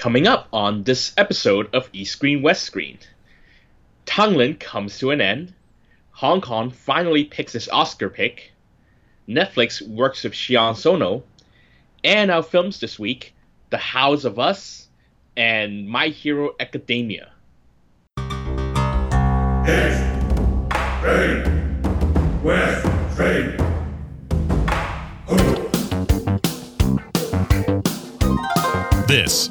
Coming up on this episode of East Screen West Screen, Tanglin comes to an end. Hong Kong finally picks its Oscar pick. Netflix works with Sion Sono. And our films this week The House of Us and My Hero Academia. East, Screen, West, Screen. This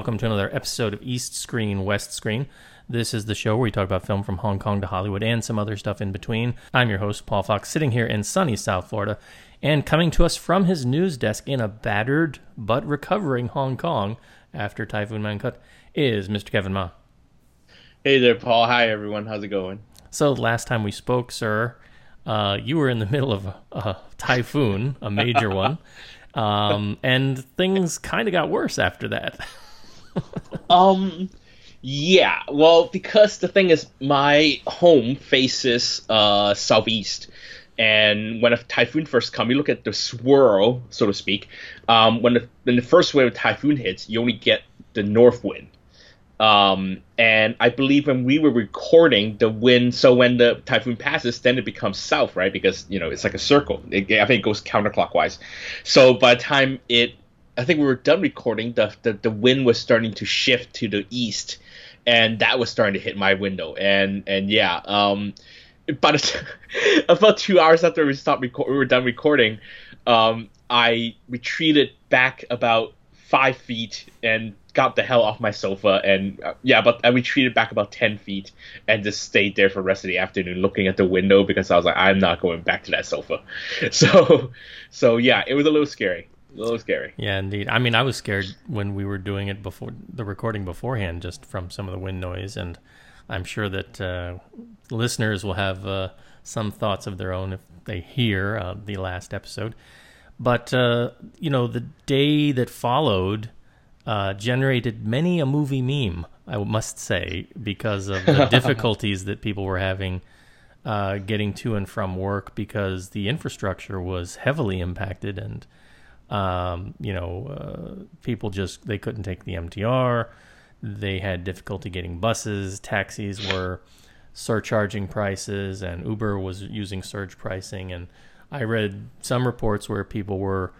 Welcome to another episode of East Screen, West Screen. This is the show where we talk about film from Hong Kong to Hollywood and some other stuff in between. I'm your host, Paul Fox, sitting here in sunny South Florida, and coming to us from his news desk in a battered but recovering Hong Kong after Typhoon Mangkhut is Mr. Kevin Ma. Hey there, Paul. Hi, everyone. How's it going? So, last time we spoke, sir, uh, you were in the middle of a, a typhoon, a major one, um, and things kind of got worse after that. Um, yeah. Well, because the thing is, my home faces uh southeast, and when a typhoon first comes, you look at the swirl, so to speak. Um, when the when the first wave of typhoon hits, you only get the north wind. Um, and I believe when we were recording the wind, so when the typhoon passes, then it becomes south, right? Because you know it's like a circle. It, I think it goes counterclockwise. So by the time it, I think we were done recording, the, the the wind was starting to shift to the east, and that was starting to hit my window. And and yeah, um, about about two hours after we stopped record, we were done recording. Um, I retreated back about five feet and got the hell off my sofa and uh, yeah but i retreated back about 10 feet and just stayed there for the rest of the afternoon looking at the window because i was like i'm not going back to that sofa so so yeah it was a little scary a little scary Yeah, indeed. I mean, I was scared when we were doing it before the recording beforehand, just from some of the wind noise, and I'm sure that uh, listeners will have uh, some thoughts of their own if they hear uh, the last episode. But uh, you know, the day that followed uh, generated many a movie meme. I must say, because of the difficulties that people were having uh, getting to and from work, because the infrastructure was heavily impacted and um, you know, uh, people just they couldn't take the MTR. They had difficulty getting buses. Taxis were surcharging prices, and Uber was using surge pricing. And I read some reports where people were,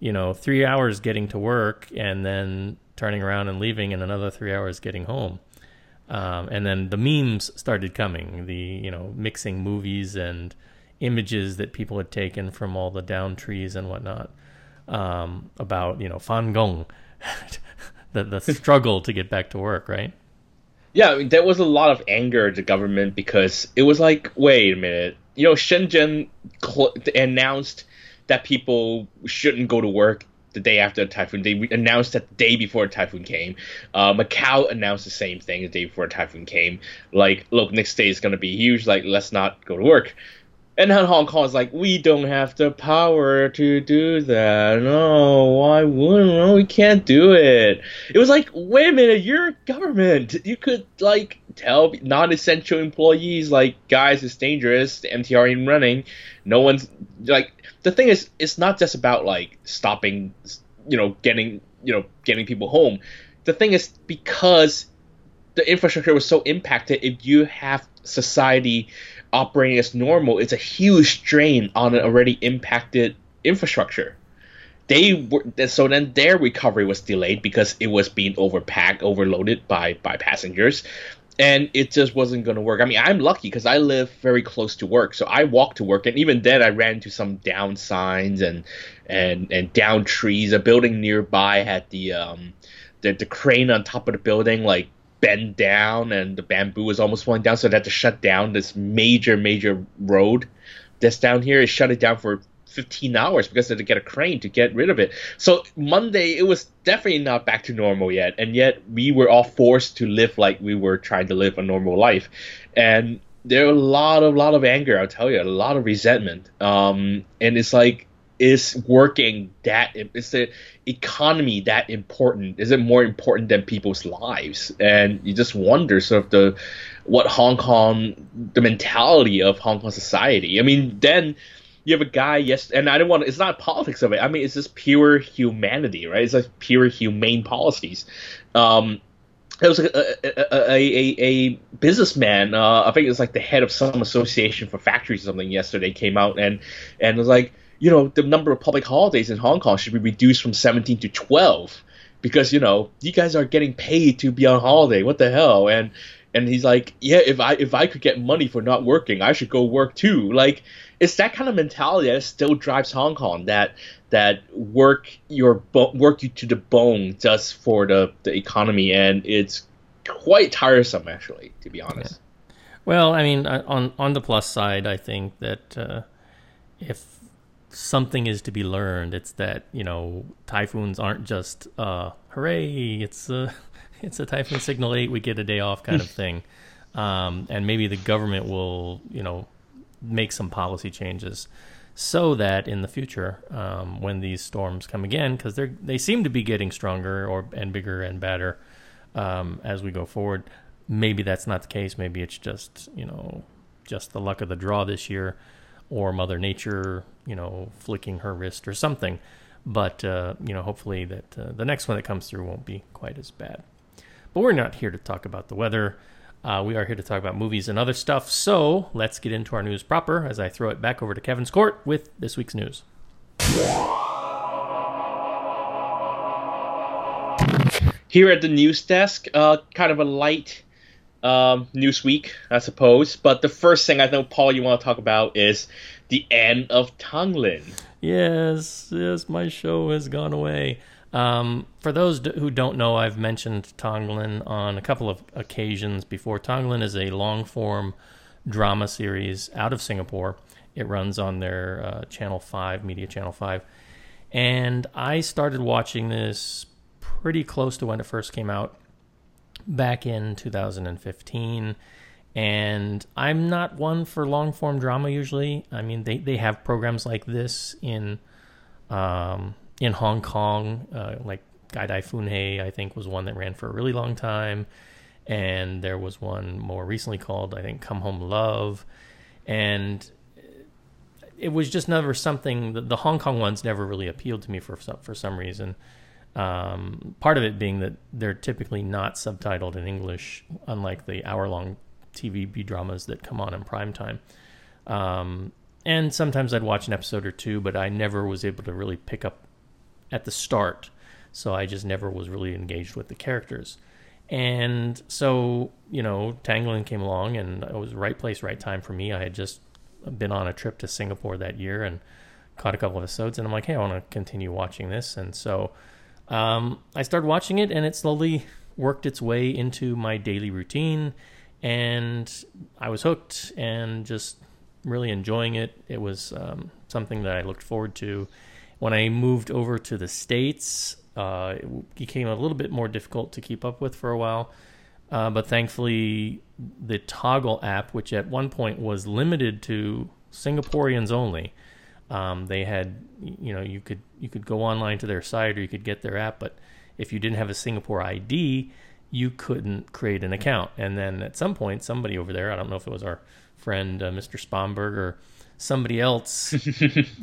you know, three hours getting to work and then turning around and leaving, and another three hours getting home. Um, and then the memes started coming. The you know mixing movies and images that people had taken from all the down trees and whatnot um, about you know Fan Gong, the the struggle to get back to work, right? Yeah, I mean, there was a lot of anger at the government because it was like, wait a minute, you know, Shenzhen cl- announced that people shouldn't go to work the day after the typhoon. They re- announced that the day before the typhoon came. Uh, Macau announced the same thing the day before the typhoon came. Like, look, next day is gonna be huge. Like, let's not go to work. And then Hong Kong is like, we don't have the power to do that. No, why wouldn't we can't do it? It was like, wait a minute, you're government. You could like tell non-essential employees, like, guys, it's dangerous. The MTR ain't running. No one's like. The thing is, it's not just about like stopping, you know, getting you know getting people home. The thing is because the infrastructure was so impacted. If you have society operating as normal, is a huge strain on an already impacted infrastructure. They were so then their recovery was delayed because it was being overpacked, overloaded by by passengers, and it just wasn't going to work. I mean, I'm lucky because I live very close to work, so I walk to work, and even then I ran into some down signs and and and down trees. A building nearby had the um the the crane on top of the building like bend down and the bamboo was almost falling down so they had to shut down this major major road that's down here it shut it down for 15 hours because they had to get a crane to get rid of it. So Monday, it was definitely not back to normal yet, and yet we were all forced to live like we were trying to live a normal life, and there are a lot of lot of anger. I'll tell you, a lot of resentment. Um, and it's like, is working that is the economy that important? Is it more important than people's lives? And you just wonder sort of the what Hong Kong, the mentality of Hong Kong society. I mean, then you have a guy, yes, and I don't want. It's not politics of it. I mean, it's just pure humanity, right? It's like pure humane policies. Um, it was a a, a, a, businessman. Uh, I think it was like the head of some association for factories or something. Yesterday came out and and was like, you know, the number of public holidays in Hong Kong should be reduced from 17 to 12 because you know you guys are getting paid to be on holiday. What the hell? And and he's like, yeah, if I if I could get money for not working, I should go work too. Like it's that kind of mentality that still drives Hong Kong. That that work your bo- work you to the bone just for the the economy, and it's quite tiresome actually, to be honest. Yeah. Well, I mean, on on the plus side, I think that uh, if something is to be learned, it's that you know typhoons aren't just uh, hooray, it's a it's a typhoon signal eight, we get a day off kind of thing, um, and maybe the government will you know make some policy changes so that in the future, um, when these storms come again, because they they seem to be getting stronger or and bigger and badder um, as we go forward. Maybe that's not the case. Maybe it's just you know just the luck of the draw this year, or Mother Nature you know flicking her wrist or something. But uh, you know hopefully that uh, the next one that comes through won't be quite as bad. But we're not here to talk about the weather. Uh, we are here to talk about movies and other stuff. So let's get into our news proper as I throw it back over to Kevin's court with this week's news. Here at the news desk, uh, kind of a light um, news week, I suppose. But the first thing I know, Paul, you want to talk about is the end of Tanglin. Yes, yes, my show has gone away. Um, for those who don't know, I've mentioned Tanglin on a couple of occasions before. Tanglin is a long form drama series out of Singapore. It runs on their uh, Channel 5, Media Channel 5. And I started watching this pretty close to when it first came out back in 2015. And I'm not one for long form drama usually. I mean, they, they have programs like this in. Um, in Hong Kong, uh, like Gai Dai Fun Hei, I think, was one that ran for a really long time. And there was one more recently called, I think, Come Home Love. And it was just never something, the Hong Kong ones never really appealed to me for, for some reason. Um, part of it being that they're typically not subtitled in English, unlike the hour long TV dramas that come on in prime time. Um, and sometimes I'd watch an episode or two, but I never was able to really pick up at the start. So I just never was really engaged with the characters. And so, you know, Tanglin came along and it was right place, right time for me. I had just been on a trip to Singapore that year and caught a couple of episodes and I'm like, hey, I want to continue watching this. And so um, I started watching it and it slowly worked its way into my daily routine. And I was hooked and just really enjoying it. It was um, something that I looked forward to when I moved over to the States, uh, it became a little bit more difficult to keep up with for a while. Uh, but thankfully, the Toggle app, which at one point was limited to Singaporeans only, um, they had you know you could you could go online to their site or you could get their app, but if you didn't have a Singapore ID, you couldn't create an account. And then at some point, somebody over there, I don't know if it was our friend uh, Mr. Spomberg or somebody else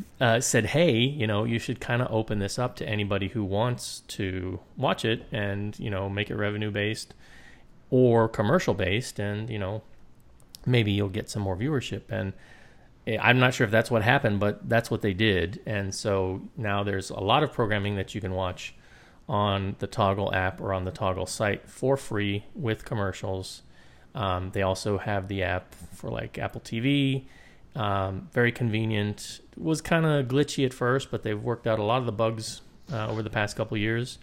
uh, said, "Hey, you know, you should kind of open this up to anybody who wants to watch it, and you know, make it revenue based or commercial based, and you know, maybe you'll get some more viewership." And I'm not sure if that's what happened, but that's what they did, and so now there's a lot of programming that you can watch on the Toggle app or on the Toggle site for free with commercials. Um, they also have the app for like Apple TV um, very convenient. Was kind of glitchy at first, but they've worked out a lot of the bugs uh, over the past couple years,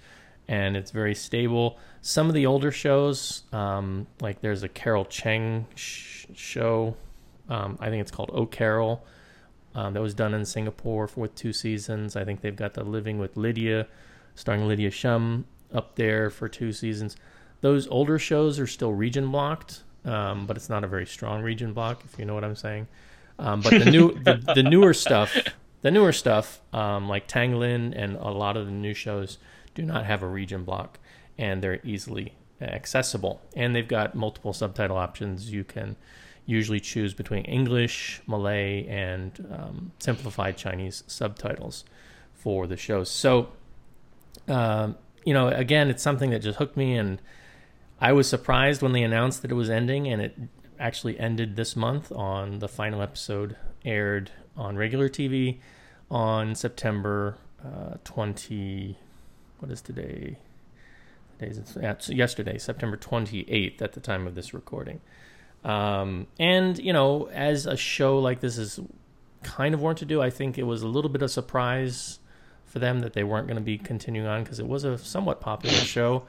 and it's very stable. Some of the older shows, um, like there's a Carol Cheng sh- show, um, I think it's called Carol, um, that was done in Singapore for, two seasons. I think they've got the Living with Lydia, starring Lydia Shum, up there for two seasons. Those older shows are still region blocked, um, but it's not a very strong region block, if you know what I'm saying. Um, but the new, the, the newer stuff, the newer stuff, um, like Tanglin and a lot of the new shows, do not have a region block, and they're easily accessible. And they've got multiple subtitle options. You can usually choose between English, Malay, and um, simplified Chinese subtitles for the shows. So, um, you know, again, it's something that just hooked me, and I was surprised when they announced that it was ending, and it actually ended this month on the final episode aired on regular TV on September uh, 20. What is today? Today's yesterday, September 28th, at the time of this recording. Um, and you know, as a show like this is kind of wanted to do, I think it was a little bit of surprise for them that they weren't going to be continuing on because it was a somewhat popular show.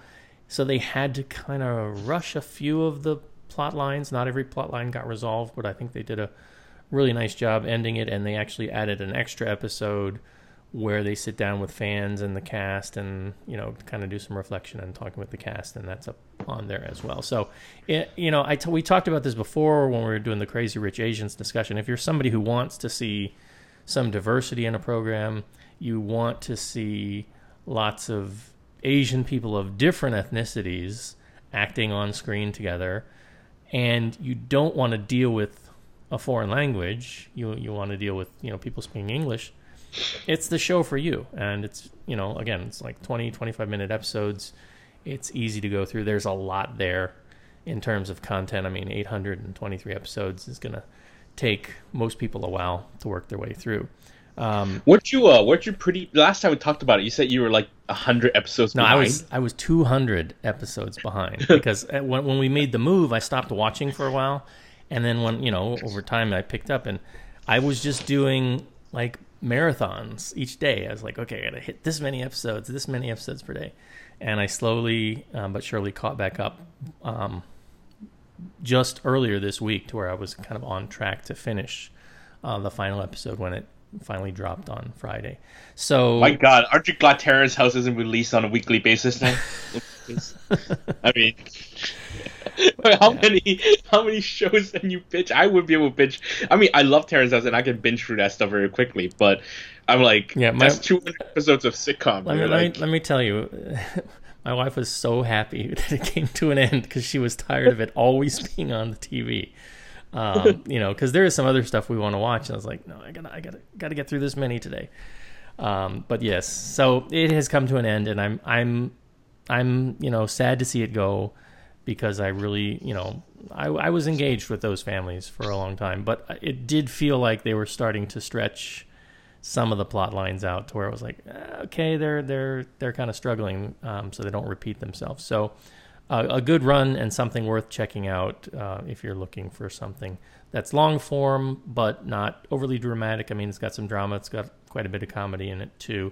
So they had to kind of rush a few of the plot lines. Not every plot line got resolved, but I think they did a really nice job ending it. And they actually added an extra episode where they sit down with fans and the cast and you know kind of do some reflection and talking with the cast and that's up on there as well. So it, you know I t- we talked about this before when we were doing the crazy rich asians discussion. If you're somebody who wants to see some diversity in a program you want to see lots of asian people of different ethnicities acting on screen together and you don't want to deal with a foreign language you you want to deal with you know people speaking english it's the show for you. And it's, you know, again, it's like 20, 25 minute episodes. It's easy to go through. There's a lot there in terms of content. I mean, 823 episodes is going to take most people a while to work their way through. Um, weren't you? Uh, weren't you pretty? Last time we talked about it, you said you were like hundred episodes. No, behind. I was. I was two hundred episodes behind because uh, when when we made the move, I stopped watching for a while, and then when you know over time I picked up, and I was just doing like marathons each day. I was like, okay, I got to hit this many episodes, this many episodes per day, and I slowly um, but surely caught back up. Um, just earlier this week, to where I was kind of on track to finish uh, the final episode when it finally dropped on Friday. So, my God, aren't you glad Terrace House isn't released on a weekly basis now? I mean, how yeah. many how many shows can you pitch? I would be able to pitch. I mean, I love Terrace House and I can binge through that stuff very quickly, but I'm like, yeah, my, that's 200 episodes of sitcom. Let me, like, let me tell you. My wife was so happy that it came to an end because she was tired of it always being on the TV. Um, you know, because there is some other stuff we want to watch, and I was like, no, I gotta, I gotta, gotta get through this many today. Um, but yes, so it has come to an end, and I'm, I'm, I'm, you know, sad to see it go because I really, you know, I, I was engaged with those families for a long time, but it did feel like they were starting to stretch some of the plot lines out to where it was like, eh, okay, they're they're they're kind of struggling, um, so they don't repeat themselves. So. Uh, a good run and something worth checking out uh, if you're looking for something that's long form but not overly dramatic. I mean, it's got some drama, it's got quite a bit of comedy in it too,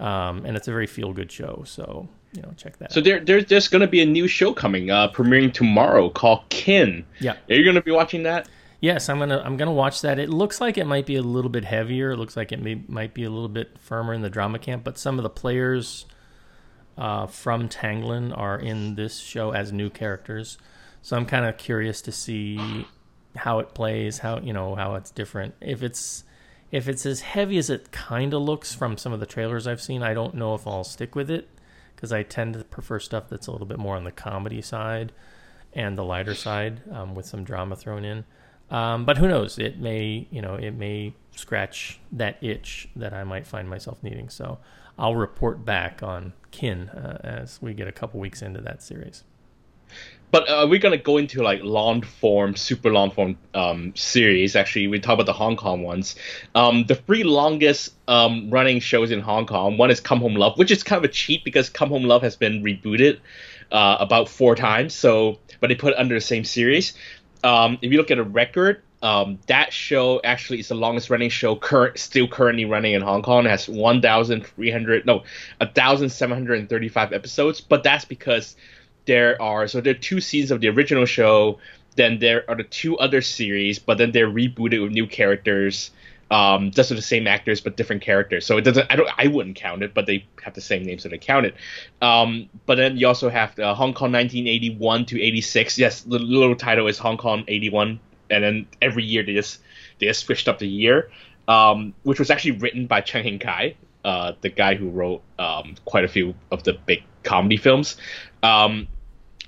um, and it's a very feel good show. So you know, check that. So out. there, there's there's going to be a new show coming, uh, premiering tomorrow called Kin. Yeah. Are you going to be watching that? Yes, I'm gonna I'm gonna watch that. It looks like it might be a little bit heavier. It looks like it may, might be a little bit firmer in the drama camp. But some of the players uh, from Tanglin are in this show as new characters, so I'm kind of curious to see how it plays, how you know how it's different. If it's if it's as heavy as it kind of looks from some of the trailers I've seen, I don't know if I'll stick with it because I tend to prefer stuff that's a little bit more on the comedy side and the lighter side um, with some drama thrown in. Um, but who knows? It may, you know, it may scratch that itch that I might find myself needing. So I'll report back on Kin uh, as we get a couple weeks into that series. But uh, we're gonna go into like long form, super long form um, series. Actually, we talk about the Hong Kong ones. Um, the three longest um, running shows in Hong Kong. One is Come Home Love, which is kind of a cheat because Come Home Love has been rebooted uh, about four times. So, but they put it under the same series. Um, if you look at a record, um, that show actually is the longest running show still currently running in Hong Kong. It has 1,300 no 1,735 episodes, but that's because there are so there are two seasons of the original show. Then there are the two other series, but then they're rebooted with new characters Um, just with the same actors but different characters. So it doesn't. I don't. I wouldn't count it, but they have the same names, so they count it. Um, but then you also have uh, Hong Kong 1981 to 86. Yes, the little title is Hong Kong 81, and then every year they just they just switched up the year, um, which was actually written by Cheng Hing Kai, uh, the guy who wrote um, quite a few of the big comedy films. Um,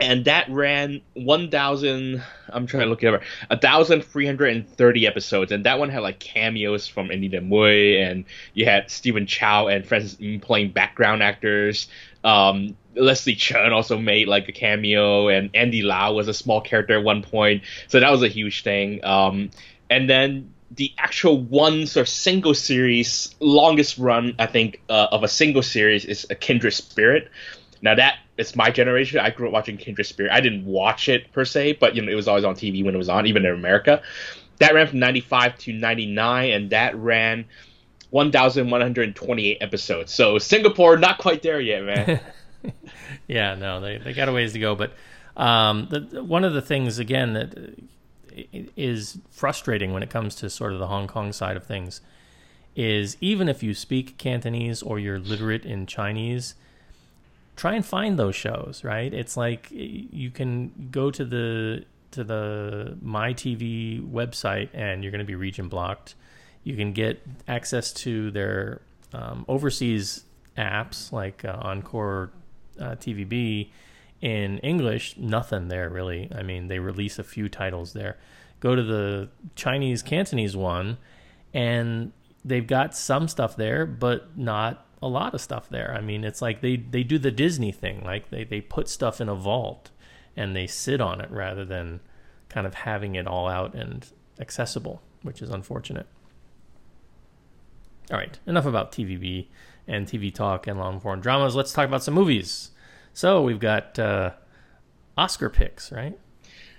and that ran 1,000. I'm trying to look it over. 1,330 episodes, and that one had like cameos from Anita Mui, and you had Stephen Chow and Francis Ng playing background actors. Um, Leslie Cheung also made like a cameo, and Andy Lau was a small character at one point, so that was a huge thing. Um, and then the actual one sort of single series, longest run I think uh, of a single series is a Kindred Spirit. Now that it's my generation. I grew up watching Kindred Spirit. I didn't watch it per se, but you know it was always on TV when it was on, even in America. That ran from 95 to 99, and that ran 1,128 episodes. So Singapore, not quite there yet, man. yeah, no, they, they got a ways to go. But um, the, one of the things, again, that is frustrating when it comes to sort of the Hong Kong side of things is even if you speak Cantonese or you're literate in Chinese, try and find those shows, right? It's like you can go to the to the MyTV website and you're going to be region blocked. You can get access to their um, overseas apps like uh, Encore uh, TVB in English. Nothing there really. I mean, they release a few titles there. Go to the Chinese Cantonese one, and they've got some stuff there, but not a lot of stuff there. I mean, it's like they, they do the Disney thing, like they, they put stuff in a vault and they sit on it rather than kind of having it all out and accessible, which is unfortunate. All right, enough about TVB and TV talk and long form dramas. Let's talk about some movies. So we've got uh, Oscar picks, right?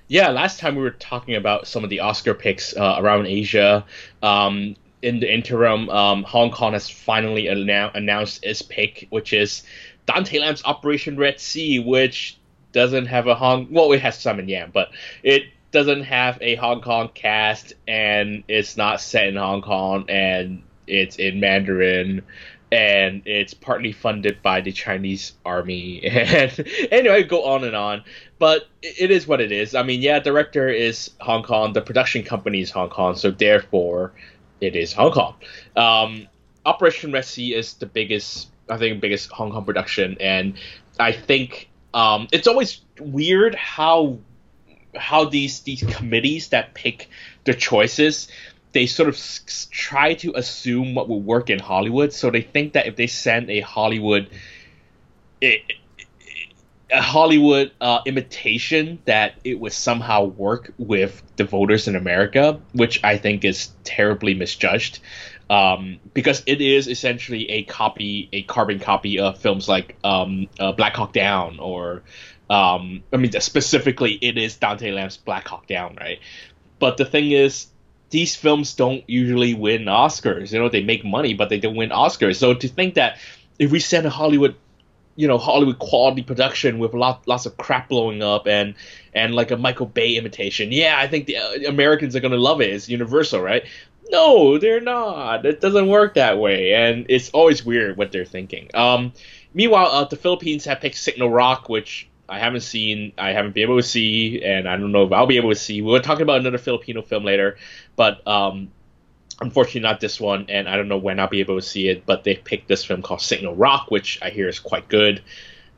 Yeah, last time we were talking about some of the Oscar picks uh, around Asia. Um, in the interim, um, Hong Kong has finally annou- announced its pick, which is Dante Lam's Operation Red Sea, which doesn't have a Hong. Well, it has Simon Yam, but it doesn't have a Hong Kong cast, and it's not set in Hong Kong, and it's in Mandarin, and it's partly funded by the Chinese army. And anyway, go on and on. But it is what it is. I mean, yeah, director is Hong Kong, the production company is Hong Kong, so therefore it is Hong Kong. Um, Operation Red Sea is the biggest, I think, biggest Hong Kong production, and I think um, it's always weird how how these these committees that pick the choices they sort of s- try to assume what will work in Hollywood. So they think that if they send a Hollywood it, a Hollywood uh, imitation that it would somehow work with the voters in America, which I think is terribly misjudged. Um, because it is essentially a copy, a carbon copy of films like um, uh, Black Hawk Down, or um, I mean, specifically, it is Dante Lam's Black Hawk Down, right? But the thing is, these films don't usually win Oscars. You know, they make money, but they don't win Oscars. So to think that if we send a Hollywood you know Hollywood quality production with lot, lots of crap blowing up and and like a Michael Bay imitation. Yeah, I think the uh, Americans are gonna love it. It's universal, right? No, they're not. It doesn't work that way, and it's always weird what they're thinking. Um, meanwhile, uh, the Philippines have picked Signal Rock, which I haven't seen, I haven't been able to see, and I don't know if I'll be able to see. We're talking about another Filipino film later, but um, unfortunately not this one and i don't know when i'll be able to see it but they picked this film called signal rock which i hear is quite good.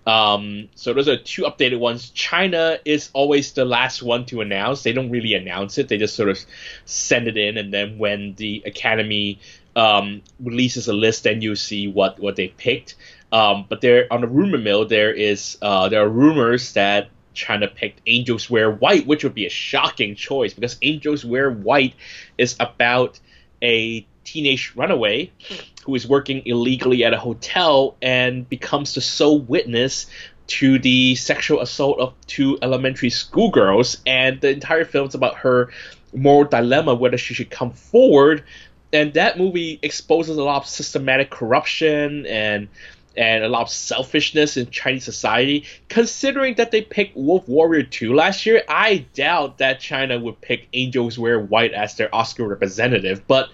Um, so those are two updated ones. China is always the last one to announce. They don't really announce it. They just sort of send it in and then when the academy um, releases a list then you see what what they picked. Um, but there on the rumor mill there is uh, there are rumors that China picked Angels Wear White, which would be a shocking choice because Angels Wear White is about a teenage runaway who is working illegally at a hotel and becomes the sole witness to the sexual assault of two elementary schoolgirls. And the entire film is about her moral dilemma whether she should come forward. And that movie exposes a lot of systematic corruption and and a lot of selfishness in Chinese society. Considering that they picked Wolf Warrior 2 last year, I doubt that China would pick Angels Wear White as their Oscar representative. But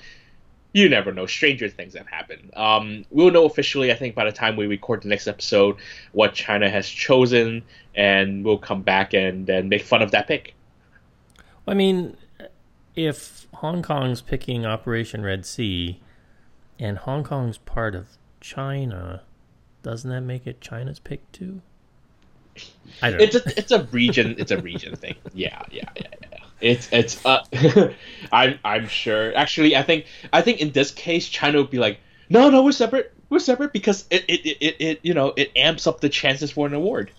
you never know. Stranger things have happened. Um, we'll know officially, I think, by the time we record the next episode, what China has chosen, and we'll come back and then make fun of that pick. I mean, if Hong Kong's picking Operation Red Sea, and Hong Kong's part of China, doesn't that make it China's pick too? I don't know. It's a it's a region it's a region thing. Yeah, yeah, yeah, yeah. It's it's uh I'm I'm sure. Actually, I think I think in this case China would be like, "No, no, we're separate. We're separate because it it, it, it, it you know, it amps up the chances for an award."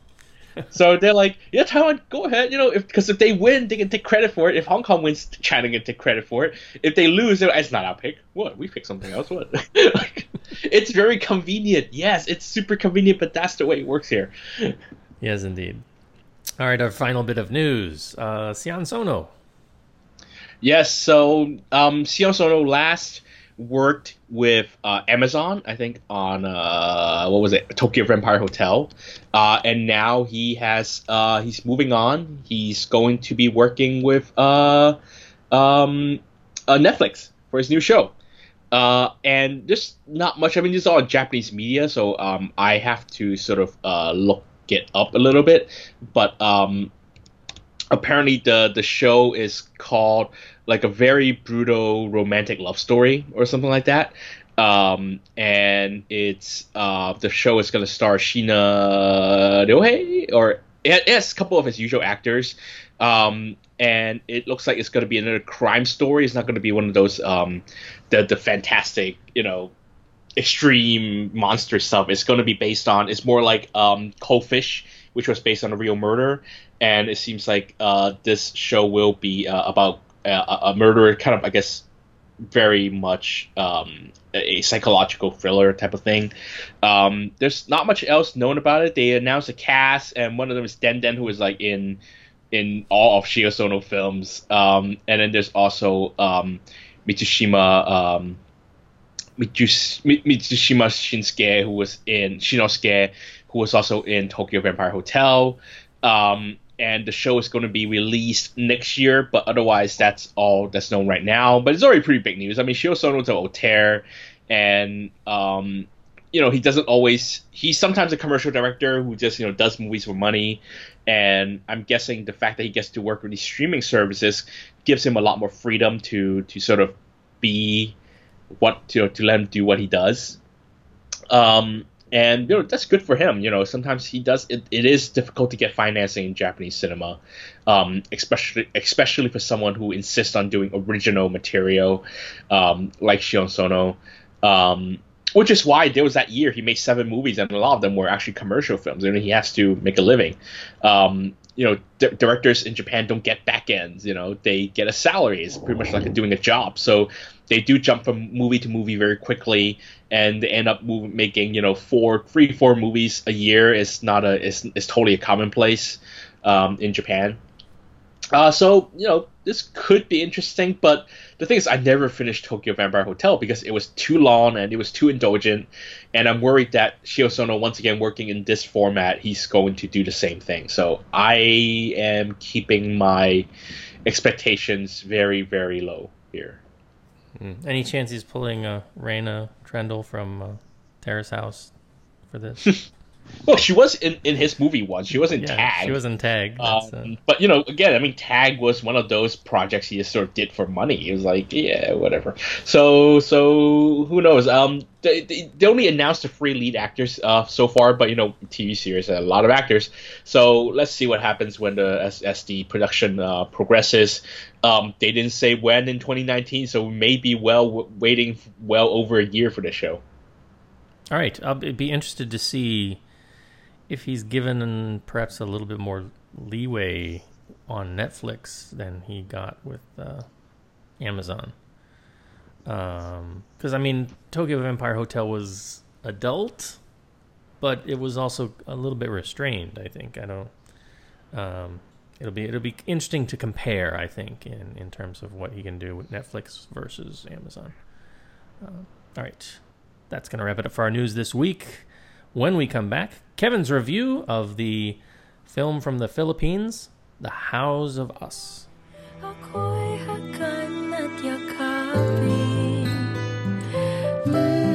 So they're like, yeah, Taiwan, go ahead. You know, because if, if, they win, they can take credit for it. If Hong Kong wins, China can take credit for it. If they lose, it's not our pick. What? We pick something else. What? it's very convenient. Yes, it's super convenient, but that's the way it works here. Yes, indeed. All right, our final bit of news. Uh, Sion Sono. Yes, so um, Sion Sono last worked with uh, Amazon, I think, on uh, what was it, Tokyo Vampire Hotel, uh, and now he has uh, he's moving on. He's going to be working with uh, um, uh, Netflix for his new show. and there's not much. I mean, this is all Japanese media, so um, I have to sort of look it up a little bit. But um, apparently, the the show is called like a very brutal romantic love story or something like that. Um, and it's uh, the show is going to star Sheena Ryohei or it has a couple of his usual actors. Um, and it looks like it's going to be another crime story. It's not going to be one of those um, the the fantastic, you know, extreme monster stuff. It's going to be based on. It's more like um, Cold Fish, which was based on a real murder, and it seems like uh, this show will be uh, about a, a murderer, kind of, I guess, very much um, a psychological thriller type of thing. Um, there's not much else known about it. They announced a cast, and one of them is Den Den, who is like in in all of Sion Sono films. Um, and then there's also um, Mitsushima um, Mitsushima Shinsuke, who was in Shinnosuke, who was also in Tokyo Vampire Hotel. Um, and the show is going to be released next year, but otherwise that's all that's known right now. But it's already pretty big news. I mean, Sion Sono's an auteur, and um, you know he doesn't always. He's sometimes a commercial director who just you know does movies for money, and I'm guessing the fact that he gets to work with these streaming services gives him a lot more freedom to to sort of be what to to let him do what he does. Um, and you know that's good for him. You know, sometimes he does. It, it is difficult to get financing in Japanese cinema, um, especially especially for someone who insists on doing original material, um, like Sion Sono. Um, which is why there was that year he made seven movies, and a lot of them were actually commercial films. I mean, he has to make a living. Um, you know, di- directors in Japan don't get back ends. You know, they get a salary. It's pretty much like doing a job. So they do jump from movie to movie very quickly, and they end up move, making you know four, three, four movies a year. Is not a is is totally a commonplace um, in Japan. Uh, so you know this could be interesting, but the thing is, I never finished Tokyo Vampire Hotel because it was too long and it was too indulgent, and I'm worried that Sion Sono once again working in this format, he's going to do the same thing. So I am keeping my expectations very very low here. Mm. Any chance he's pulling uh, Reina Triendl from uh, Terrace House for this? well, she was in, in his movie once. She was in yeah, Tag. She was in Tag. Um. But you know, again, I mean, Tag was one of those projects he just sort of did for money. He was like, yeah, whatever. So, so who knows? Um, they, they only announced the three lead actors uh, so far, but you know, TV series a lot of actors. So let's see what happens when the as, as the production uh, progresses. Um, they didn't say when in 2019, so we may be well waiting well over a year for the show. All right, I'll be interested to see if he's given perhaps a little bit more leeway on Netflix than he got with uh, Amazon. Because um, I mean, Tokyo Vampire Hotel was adult, but it was also a little bit restrained. I think I don't. Um, it'll be it'll be interesting to compare. I think in in terms of what he can do with Netflix versus Amazon. Uh, all right, that's gonna wrap it up for our news this week. When we come back, Kevin's review of the film from the Philippines, The House of Us. Mm.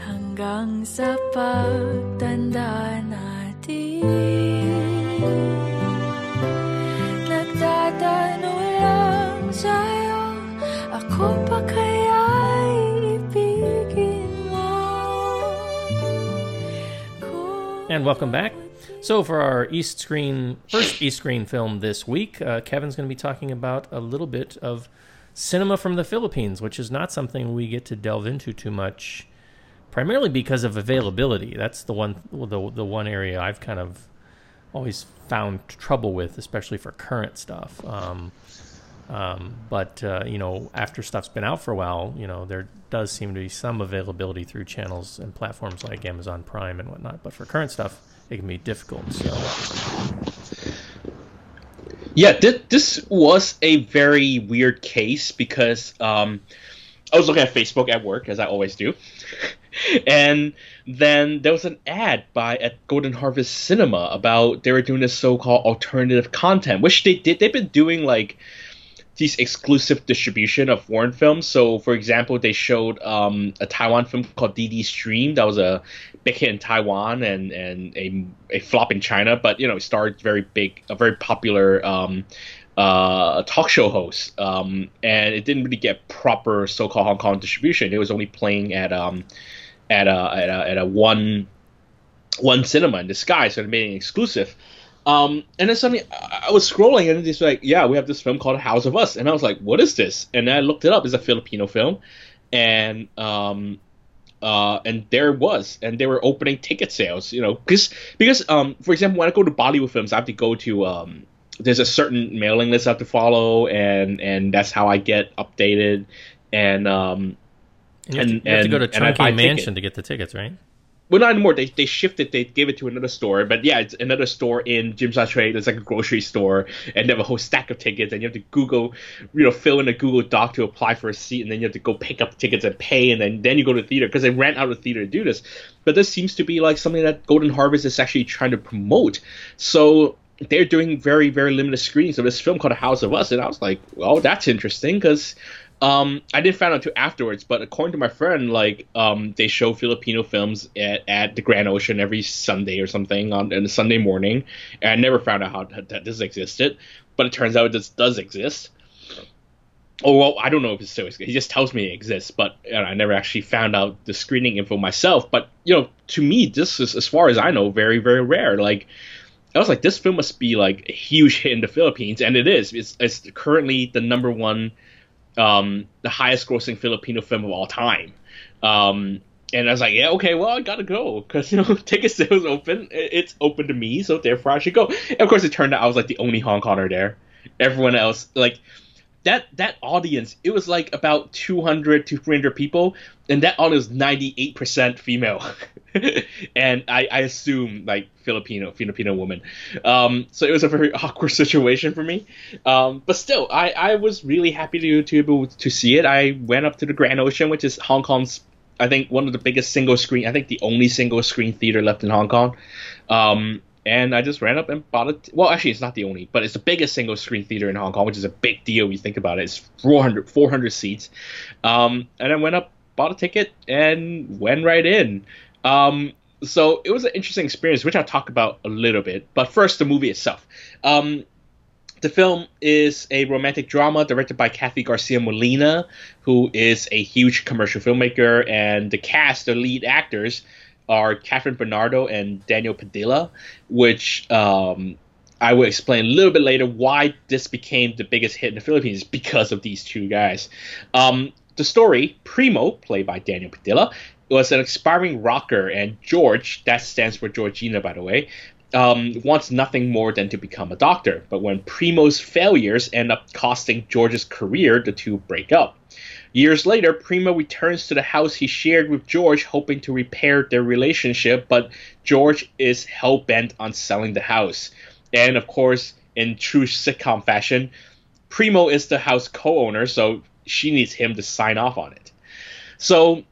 hanggang sa pagtanda natin. And welcome back. So, for our East Screen, first East Screen film this week, uh, Kevin's going to be talking about a little bit of cinema from the Philippines, which is not something we get to delve into too much, primarily because of availability. That's the one, the, the one area I've kind of always found trouble with, especially for current stuff. Um, um, but uh, you know, after stuff's been out for a while, you know, there does seem to be some availability through channels and platforms like Amazon Prime and whatnot. But for current stuff, it can be difficult. So Yeah, th- this was a very weird case because um, I was looking at Facebook at work, as I always do, and then there was an ad by at Golden Harvest Cinema about they were doing this so-called alternative content, which they did. They've been doing like these exclusive distribution of foreign films. So, for example, they showed um, a Taiwan film called DD Stream that was a big hit in Taiwan and and a, a flop in China, but you know, it starred very big, a very popular um, uh, talk show host, um, and it didn't really get proper so-called Hong Kong distribution. It was only playing at um, at a at a, at a one one cinema in the sky, so it made it exclusive. Um, and then suddenly I was scrolling and it's like, yeah, we have this film called House of Us, and I was like, what is this? And I looked it up. It's a Filipino film, and um, uh, and there it was, and they were opening ticket sales. You know, because because um, for example, when I go to Bollywood films, I have to go to um, there's a certain mailing list I have to follow, and and that's how I get updated. And um, and you have, And- to, you have to go to and- and buy Chungking ticket. Mansion to get the tickets, right? Well, not anymore. They they shifted. They gave it to another store, but yeah, it's another store in Jim Trade. It's like a grocery store, and they have a whole stack of tickets, and you have to Google, you know, fill in a Google Doc to apply for a seat, and then you have to go pick up tickets and pay, and then then you go to the theater because they ran out of theater to do this. But this seems to be like something that Golden Harvest is actually trying to promote. So they're doing very very limited screenings of this film called House of Us, and I was like, well, that's interesting because um, I didn't find out until afterwards, but according to my friend, like um, they show Filipino films at, at the Grand Ocean every Sunday or something on, on a Sunday morning, and I never found out how that this existed, but it turns out this does exist. Oh well, I don't know if it's still. He just tells me it exists, but you know, I never actually found out the screening info myself. But you know, to me, this is, as far as I know, very very rare. Like I was like, this film must be like a huge hit in the Philippines, and it is. It's, it's currently the number one, um, the highest grossing Filipino film of all time. Um, and I was like, yeah, okay, well, I gotta go because you know ticket sales open. It's open to me, so therefore I should go. And of course, it turned out I was like the only Hong Konger there. Everyone else, like that that audience, it was like about 200 to 300 people, and that audience 98% female. and I, I assume like Filipino Filipino woman. Um, so it was a very awkward situation for me. Um, but still, I, I was really happy to to able to see it. I went up to the Grand Ocean, which is Hong Kong's I think one of the biggest single screen. I think the only single screen theater left in Hong Kong. Um, and I just ran up and bought it. Well, actually, it's not the only, but it's the biggest single screen theater in Hong Kong, which is a big deal when you think about it. It's 400, 400 seats. Um, and I went up, bought a ticket, and went right in. Um, so it was an interesting experience, which I'll talk about a little bit. But first, the movie itself. Um, the film is a romantic drama directed by Cathy Garcia Molina, who is a huge commercial filmmaker, and the cast, the lead actors, are Kathryn Bernardo and Daniel Padilla, which um, I will explain a little bit later why this became the biggest hit in the Philippines because of these two guys. Um, the story, Primo, played by Daniel Padilla, was an aspiring rocker, and George, that stands for Georgina, by the way, um, wants nothing more than to become a doctor. But when Primo's failures end up costing George's career, the two break up. Years later, Primo returns to the house he shared with George, hoping to repair their relationship, but George is hell bent on selling the house. And of course, in true sitcom fashion, Primo is the house co owner, so she needs him to sign off on it. So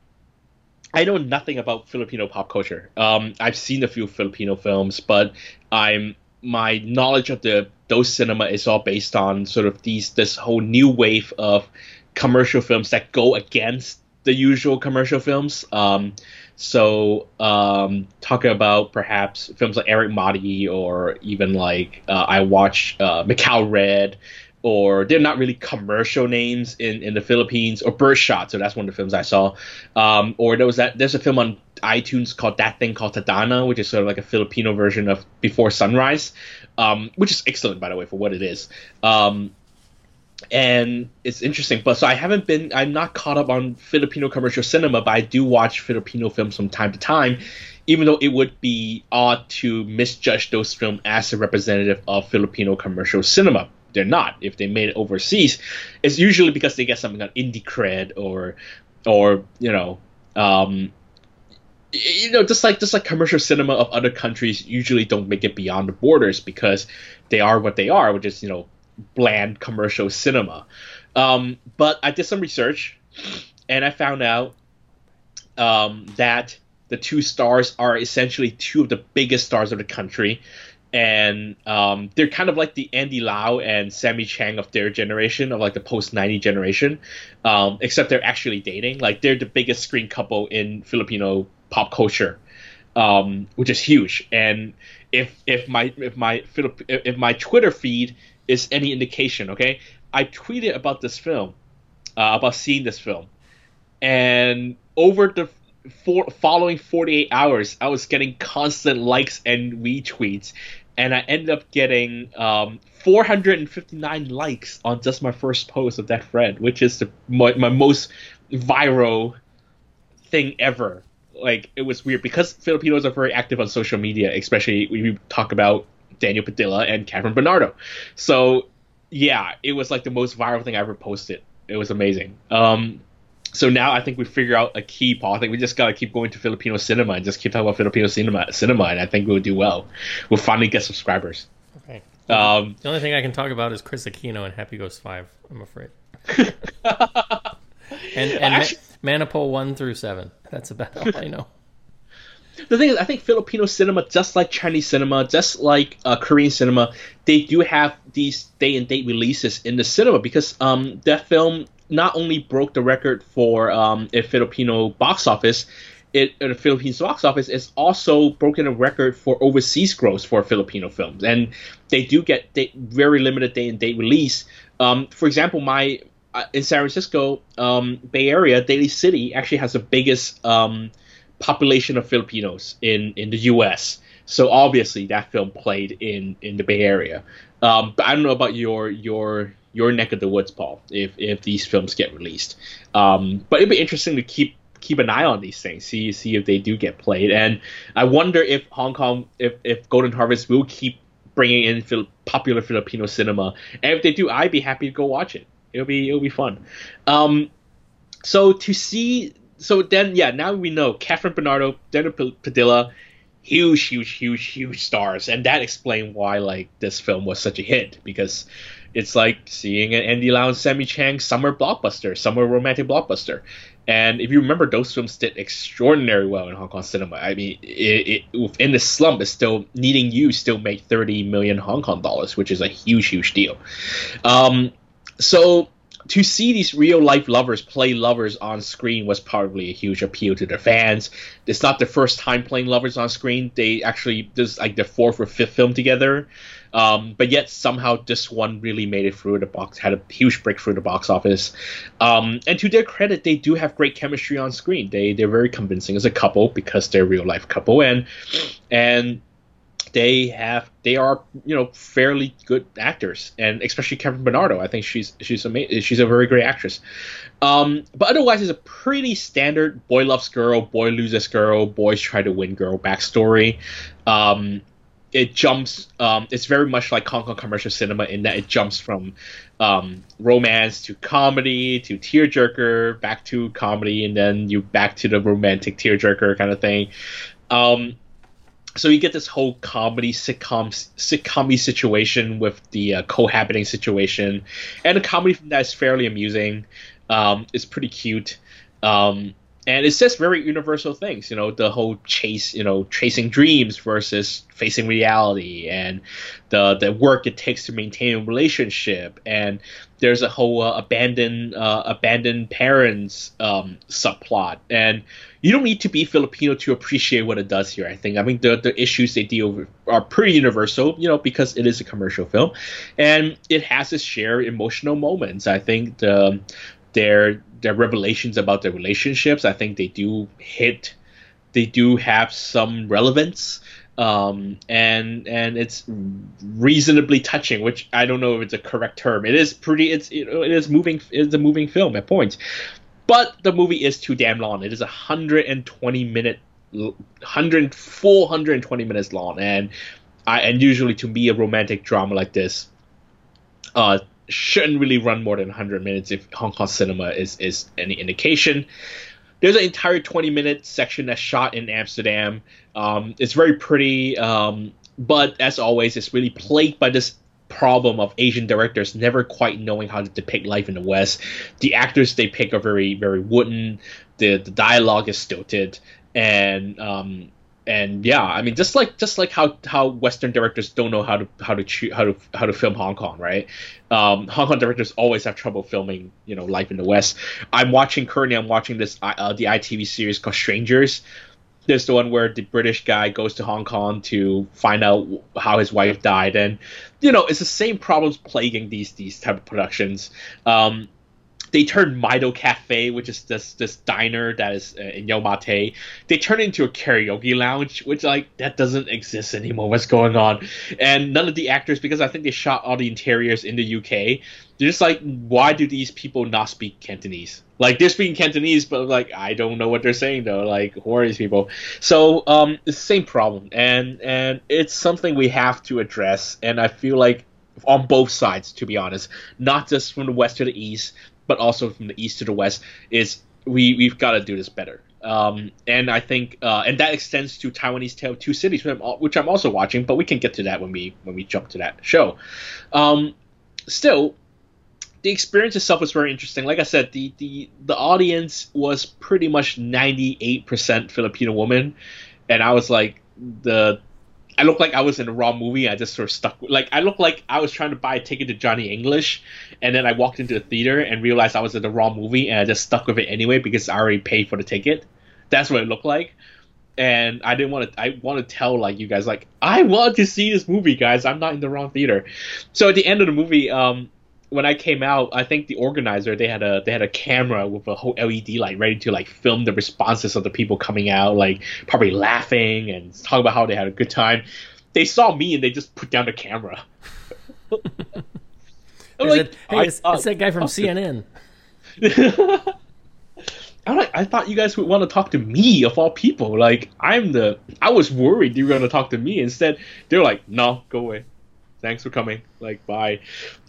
I know nothing about Filipino pop culture. Um, I've seen a few Filipino films, but I'm my knowledge of the those cinema is all based on sort of these this whole new wave of commercial films that go against the usual commercial films. Um, So um, talking about perhaps films like Erik Matti or even like uh, I watch uh, Macau Red or they're not really commercial names in, in the Philippines or Birdshot. So that's one of the films I saw. Um, or there was that there's a film on iTunes called That Thing Called Tadhana, which is sort of like a Filipino version of Before Sunrise, um, which is excellent by the way for what it is. Um, and it's interesting. But so I haven't been, I'm not caught up on Filipino commercial cinema, but I do watch Filipino films from time to time, even though it would be odd to misjudge those films as a representative of Filipino commercial cinema. They're not. If they made it overseas, it's usually because they get something on indie cred or, or you know, um, you know, just like just like commercial cinema of other countries usually don't make it beyond the borders because they are what they are, which is you know bland commercial cinema. Um, but I did some research and I found out um, that the two stars are essentially two of the biggest stars of the country. And um, they're kind of like the Andy Lau and Sammi Cheng of their generation, of like the post 90 generation, um, except they're actually dating. Like they're the biggest screen couple in Filipino pop culture, um, which is huge. And if if my if my Philip if my Twitter feed is any indication, okay, I tweeted about this film, uh, about seeing this film, and over the for, following 48 hours, I was getting constant likes and retweets, and I ended up getting um, 459 likes on just my first post of that thread, which is the, my, my most viral thing ever. Like it was weird because Filipinos are very active on social media, especially when we talk about Daniel Padilla and Kathryn Bernardo. So yeah, it was like the most viral thing I ever posted. It was amazing. Um, so now I think we figure out a key, Paul. I think we just gotta keep going to Filipino cinema and just keep talking about Filipino cinema, cinema, and I think we'll do well. We'll finally get subscribers. Okay. Um, The only thing I can talk about is Kris Aquino and Happy Ghost Five. I'm afraid. and and Actually- Ma- Mano Po one through seven. That's about all I know. The thing is, I think Filipino cinema, just like Chinese cinema, just like uh, Korean cinema, they do have these day and date releases in the cinema because um, that film not only broke the record for um, a Filipino box office, it the Philippines box office is also broken a record for overseas gross for Filipino films, and they do get day, very limited day and date release. Um, for example, my uh, in San Francisco, um, Bay Area, Daly City actually has the biggest um, population of Filipinos in in the U.S. So obviously that film played in in the Bay Area. Um, but I don't know about your your your neck of the woods, Paul. If if these films get released, um, but it'd be interesting to keep keep an eye on these things, see see if they do get played. And I wonder if Hong Kong, if if Golden Harvest will keep bringing in Fil- popular Filipino cinema, and if they do, I'd be happy to go watch it. It'll be it'll be fun. Um, so to see so then yeah now we know Kathryn Bernardo, Daniel Padilla, huge huge huge huge stars, and that explained why like this film was such a hit because it's like seeing an Andy Lau and Sammi Cheng summer blockbuster, summer romantic blockbuster. And if you remember, those films did extraordinary well in Hong Kong cinema. I mean, it, it, in the slump, it's still needing you still make 30 million Hong Kong dollars, which is a huge, huge deal. Um, so to see these real life lovers play lovers on screen was probably a huge appeal to their fans. It's not the first time playing lovers on screen. They actually this is like their fourth or fifth film together. Um, but yet somehow this one really made it through the box, had a huge breakthrough the box office. Um, and to their credit, they do have great chemistry on screen. They they're very convincing as a couple because they're real life couple, and and they have they are you know fairly good actors, and especially Kathryn Bernardo. I think she's she's amazing. She's a very great actress. Um, but otherwise, it's a pretty standard boy loves girl, boy loses girl, boys try to win girl backstory. Um, it jumps. Um, it's very much like Hong Kong commercial cinema in that it jumps from um, romance to comedy to tearjerker, back to comedy, and then you back to the romantic tearjerker kind of thing. Um, so you get this whole comedy sitcom sitcom situation with the uh, cohabiting situation, and the comedy from that is fairly amusing. Um, it's pretty cute. Um, and it says very universal things. You know, the whole chase, you know, chasing dreams versus facing reality, and the the work it takes to maintain a relationship, and there's a whole uh, abandoned uh, abandoned parents um, subplot, and you don't need to be Filipino to appreciate what it does here. I think. I mean, the the issues they deal with are pretty universal, you know, because it is a commercial film, and it has its share emotional moments. I think the their their revelations about their relationships, I think they do hit, they do have some relevance. Um, and and it's reasonably touching, which I don't know if it's a correct term. It is pretty. It's know, it is moving. It's a moving film at points, but the movie is too damn long. It is a hundred and twenty minute, hundred four hundred and twenty minutes long, and I and usually to me a romantic drama like this, uh, shouldn't really run more than 100 minutes if Hong Kong cinema is, is any indication. There's an entire 20 minute section that's shot in Amsterdam. Um, it's very pretty, um, but as always, it's really plagued by this problem of Asian directors never quite knowing how to depict life in the West. The actors they pick are very, very wooden. The, the dialogue is stilted. And um, and yeah, I mean, just like just like how how Western directors don't know how to how to how to how to film Hong Kong, right? Um, Hong Kong directors always have trouble filming, you know, life in the West. I'm watching currently. I'm watching this uh, the ITV series called Strangers. There's the one where the British guy goes to Hong Kong to find out how his wife died, and you know, it's the same problems plaguing these these type of productions. Um, they turned Mido Cafe, which is this this diner that is uh, in Ma they turned it into a karaoke lounge, which like that doesn't exist anymore. What's going on? And none of the actors, because I think they shot all the interiors in the UK, they're just like, why do these people not speak Cantonese? Like they're speaking Cantonese, but like I don't know what they're saying though. Like who are these people? So um, it's the same problem, and and it's something we have to address. And I feel like on both sides, to be honest, not just from the west to the east, but also from the east to the west, is we we've got to do this better. Um, and I think, uh, and that extends to Taiwanese Tale Two Cities, which I'm, also watching, but we can get to that when we when we jump to that show. Um, still, the experience itself was very interesting. Like I said, the the the audience was pretty much 98% Filipino woman, and I was like the I looked like I was in a wrong movie. I just sort of stuck. Like I looked like I was trying to buy a ticket to Johnny English, and then I walked into the theater and realized I was in the wrong movie, and I just stuck with it anyway because I already paid for the ticket. That's what it looked like, and I didn't want to. I want to tell like you guys like I want to see this movie, guys. I'm not in the wrong theater. So at the end of the movie, um, when I came out, I think the organizer they had a they had a camera with a whole LED light ready to like film the responses of the people coming out, like probably laughing and talking about how they had a good time. They saw me and they just put down the camera. Like, it, hey, it's, thought- it's that guy from CNN. I'm like, I thought you guys would want to talk to me of all people. Like, I'm the. I was worried you were going to talk to me. Instead, they're like, no, go away. Thanks for coming. Like, bye.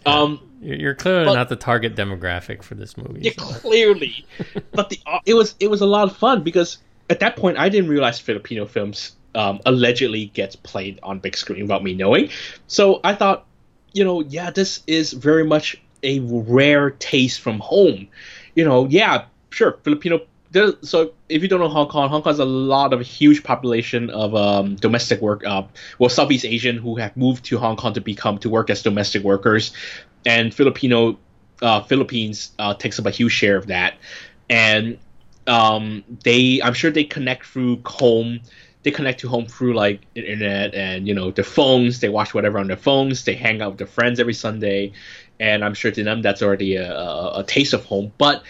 Um, You're, clearly But- not the target demographic for this movie. Yeah, so- clearly. but the uh, it was it was a lot of fun because at that point I didn't realize Filipino films um, allegedly gets played on big screen without me knowing. So I thought, you know, yeah, this is very much a rare taste from home. You know, yeah, sure, Filipino. There, so if you don't know Hong Kong, Hong Kong has a lot of huge population of um, domestic work, uh, well, Southeast Asian who have moved to Hong Kong to become to work as domestic workers, and Filipino uh, Philippines uh, takes up a huge share of that, and um, they I'm sure they connect through home. They connect to home through like internet and you know their phones. They watch whatever on their phones. They hang out with their friends every Sunday, and I'm sure to them that's already a, a, a taste of home. But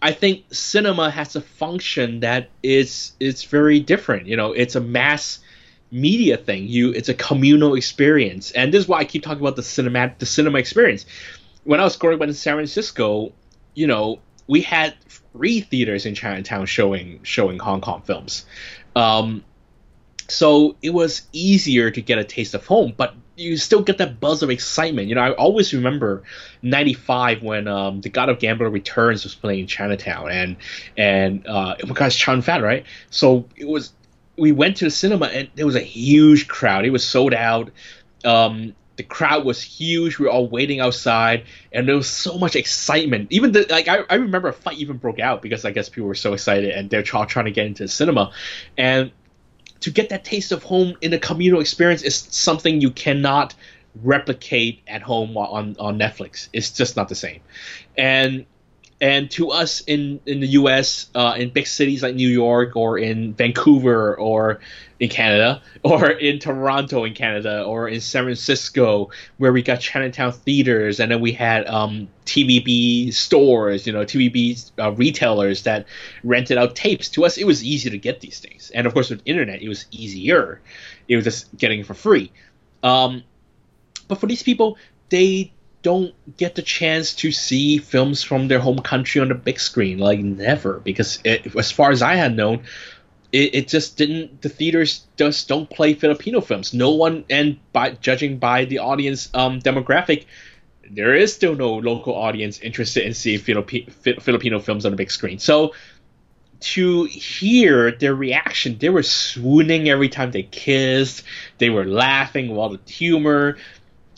I think cinema has a function that is it's very different. You know, it's a mass media thing. You it's a communal experience, and this is why I keep talking about the cinema the cinema experience. When I was growing up in San Francisco, you know, we had three theaters in Chinatown showing showing Hong Kong films. Um, so it was easier to get a taste of home, but you still get that buzz of excitement. You know, I always remember '95 when um, The God of Gambler Returns was playing in Chinatown, and and uh, oh my gosh, Chan Fat, right? So it was. We went to the cinema and there was a huge crowd. It was sold out. Um, the crowd was huge. We were all waiting outside, and there was so much excitement. Even the like, I, I remember a fight even broke out because I guess people were so excited and they're trying to get into the cinema, and to get that taste of home in a communal experience is something you cannot replicate at home on on Netflix. It's just not the same, and and to us in in the U.S. Uh, in big cities like New York or in Vancouver or in Canada or in Toronto in Canada or in San Francisco where we got Chinatown theaters and then we had um, TVB stores, you know, TVB uh, retailers that rented out tapes. To us, it was easy to get these things, and of course with internet, it was easier. It was just getting it for free. Um, but for these people, they don't get the chance to see films from their home country on the big screen like never because it, as far as i had known it, it just didn't the theaters just don't play filipino films. No one and by judging by the audience um, demographic there is still no local audience interested in seeing Filipi- filipino films on the big screen. So to hear their reaction they were swooning every time they kissed they were laughing all the humor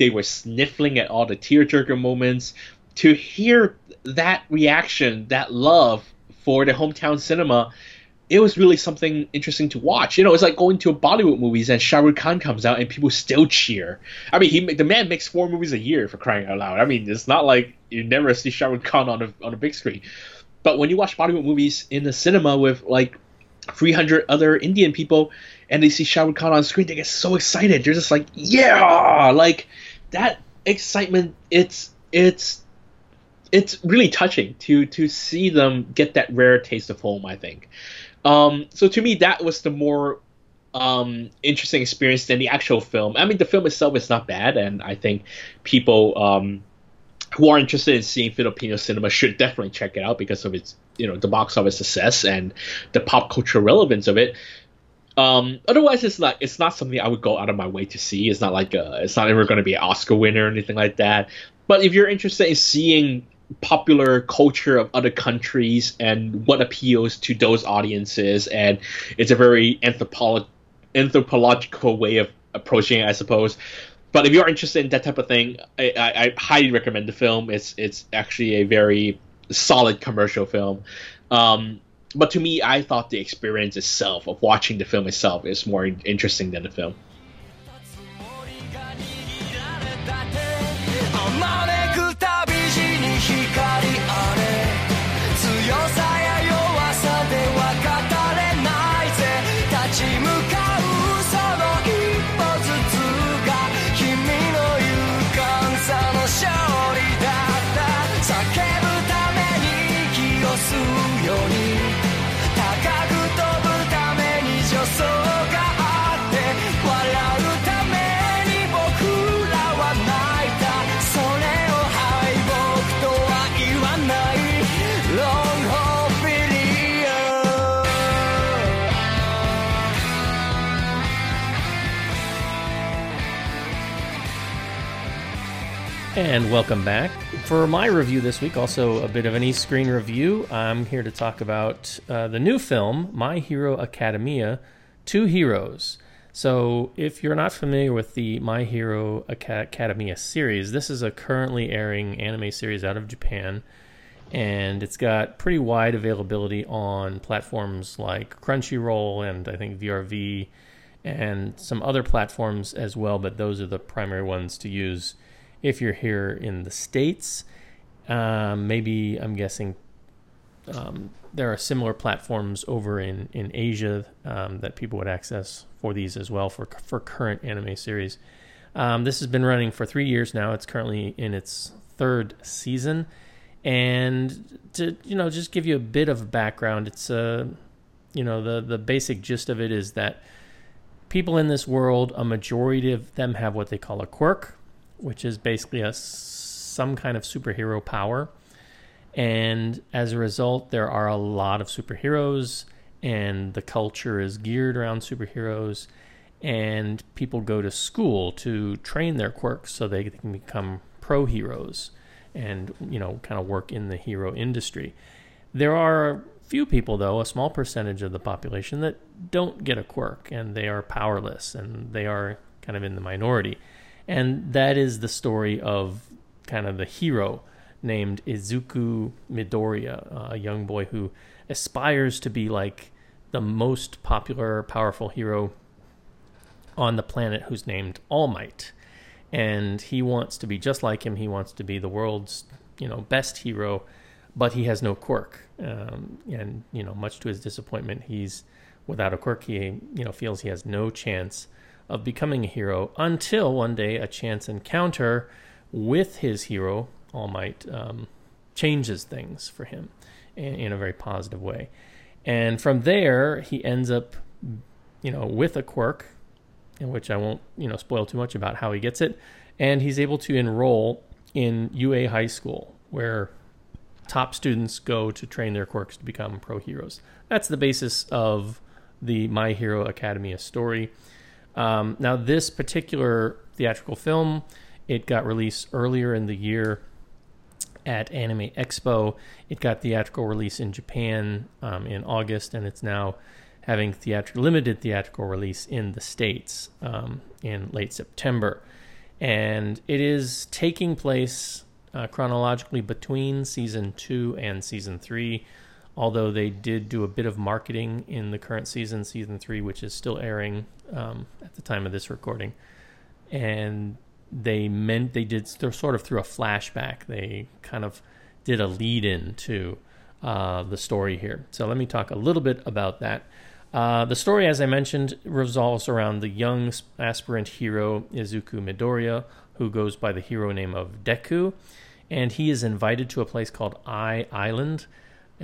they were sniffling at all the tearjerker moments. To hear that reaction, that love for the hometown cinema, it was really something interesting to watch. You know, it's like going to a Bollywood movies and Shah Rukh Khan comes out and people still cheer. I mean, he the man makes four movies a year for crying out loud. I mean, it's not like you never see Shah Rukh Khan on a on a big screen. But when you watch Bollywood movies in the cinema with like 300 other Indian people and they see Shah Rukh Khan on screen, they get so excited. They're just like, yeah, like that excitement. It's it's it's really touching to to see them get that rare taste of home. I think. Um, so to me, that was the more um, interesting experience than the actual film. I mean, the film itself is not bad, and I think people um, who are interested in seeing Filipino cinema should definitely check it out because of its you know the box office success and the pop culture relevance of it. Um, otherwise, it's not it's not something I would go out of my way to see. It's not like a, it's not ever going to be an Oscar winner or anything like that. But if you're interested in seeing popular culture of other countries and what appeals to those audiences, and it's a very anthropolo- anthropological way of approaching it, I suppose. But if you're interested in that type of thing, I, I, I highly recommend the film. It's it's actually a very solid commercial film. Um, but to me, I thought the experience itself of watching the film itself is more interesting than the film. And welcome back. For my review this week, also a bit of an e screen review. I'm here to talk about uh, the new film, My Hero Academia Two Heroes. So, if you're not familiar with the My Hero Academia series, this is a currently airing anime series out of Japan, and it's got pretty wide availability on platforms like Crunchyroll and I think VRV and some other platforms as well, but those are the primary ones to use if you're here in the States. Um, maybe I'm guessing um, there are similar platforms over in, in Asia um, that people would access for these as well for, for current anime series. Um, this has been running for three years now. It's currently in its third season. And to you know, just give you a bit of background, it's a you know the the basic gist of it is that people in this world, a majority of them have what they call a quirk, which is basically a some kind of superhero power. And as a result, there are a lot of superheroes, and the culture is geared around superheroes. And people go to school to train their quirks so they can become pro heroes and, you know, kind of work in the hero industry. There are few people, though, a small percentage of the population, that don't get a quirk and they are powerless and they are kind of in the minority. And that is the story of kind of the hero named Izuku Midoriya, a young boy who aspires to be like the most popular, powerful hero on the planet who's named All Might. And he wants to be just like him. He wants to be the world's, you know, best hero, but he has no quirk. Um, and, you know, much to his disappointment, he's without a quirk. He, you know, feels he has no chance of becoming a hero until one day a chance encounter with his hero, All Might, um, changes things for him in, in a very positive way. And from there, he ends up, you know, with a quirk, in which I won't, you know, spoil too much about how he gets it. And he's able to enroll in UA High School, where top students go to train their quirks to become pro heroes. That's the basis of the My Hero Academia story. Um, now, this particular theatrical film, it got released earlier in the year at Anime Expo. It got theatrical release in Japan um, in August, and it's now having theatrical limited theatrical release in the states um, in late September. And it is taking place uh, chronologically between season two and season three. Although they did do a bit of marketing in the current season, season three, which is still airing um, at the time of this recording, and they meant they did they're sort of through a flashback. They kind of did a lead in to uh, the story here. So let me talk a little bit about that. Uh, the story, as I mentioned, revolves around the young aspirant hero Izuku Midoriya, who goes by the hero name of Deku, and he is invited to a place called I Island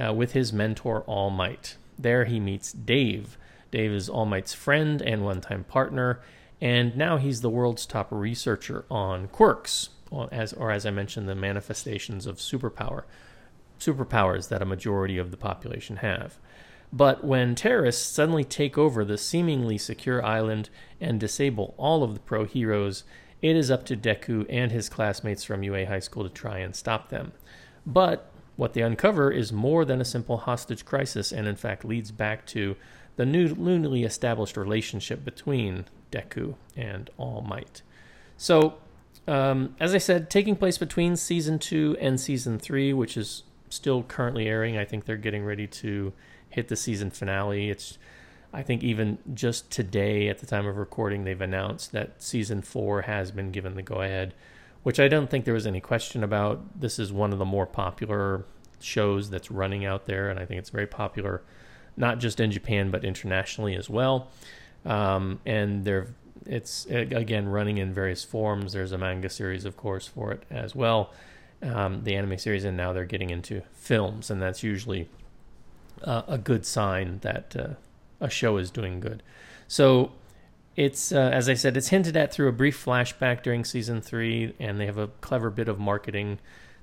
uh, with his mentor All Might. There he meets Dave. Dave is All Might's friend and one-time partner, and now he's the world's top researcher on quirks, or as, or as I mentioned, the manifestations of superpower, superpowers that a majority of the population have. But when terrorists suddenly take over the seemingly secure island and disable all of the pro heroes, it is up to Deku and his classmates from UA High School to try and stop them. But what they uncover is more than a simple hostage crisis and, in fact, leads back to the new, newly established relationship between Deku and All Might. So, um, as I said, taking place between season two and season three, which is still currently airing. I think they're getting ready to hit the season finale. It's, I think, even just today at the time of recording, they've announced that season four has been given the go ahead, which I don't think there was any question about. This is one of the more popular shows that's running out there, and I think it's very popular, not just in Japan but internationally as well. Um, and they're it's again running in various forms. There's a manga series, of course, for it as well. Um, the anime series, and now they're getting into films, and that's usually uh, a good sign that uh, a show is doing good. So it's uh, as I said, it's hinted at through a brief flashback during season three, and they have a clever bit of marketing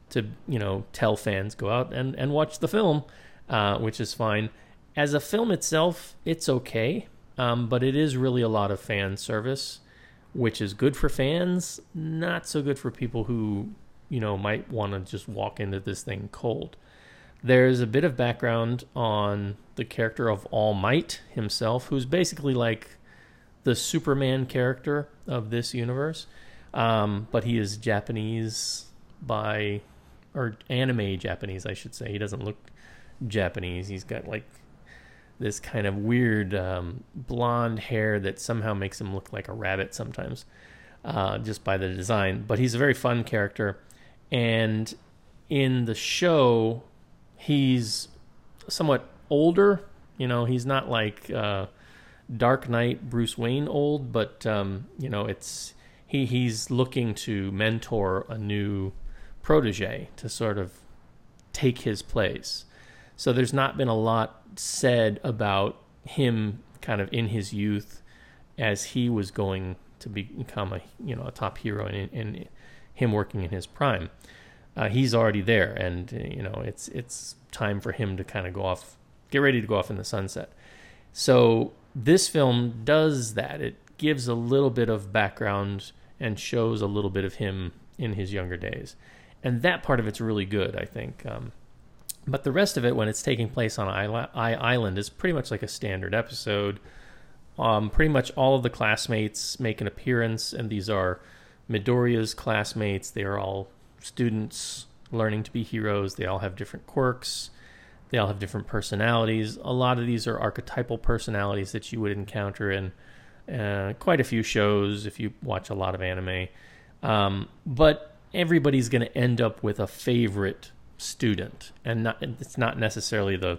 to you know tell fans go out and and watch the film, uh, which is fine. As a film itself, it's okay, um, but it is really a lot of fan service, which is good for fans, not so good for people who you know might want to just walk into this thing cold. There's a bit of background on the character of All Might himself, who's basically like the Superman character of this universe, um, but he is Japanese by or anime Japanese, I should say. He doesn't look Japanese. He's got like this kind of weird um, blonde hair that somehow makes him look like a rabbit sometimes, uh, just by the design. But he's a very fun character, and in the show, he's somewhat older. You know, he's not like uh, Dark Knight Bruce Wayne old, but um, you know, it's he he's looking to mentor a new protege to sort of take his place. So there's not been a lot said about him kind of in his youth as he was going to become a you know a top hero and, and him working in his prime. Uh, he's already there, and you know it's it's time for him to kind of go off, get ready to go off in the sunset. So this film does that. It gives a little bit of background and shows a little bit of him in his younger days, and that part of it's really good, I think. Um, but the rest of it, when it's taking place on I Island, is pretty much like a standard episode. Um, pretty much all of the classmates make an appearance, and these are Midoriya's classmates. They are all students learning to be heroes. They all have different quirks. They all have different personalities. A lot of these are archetypal personalities that you would encounter in uh, quite a few shows if you watch a lot of anime. Um, but everybody's going to end up with a favorite student, and not, it's not necessarily the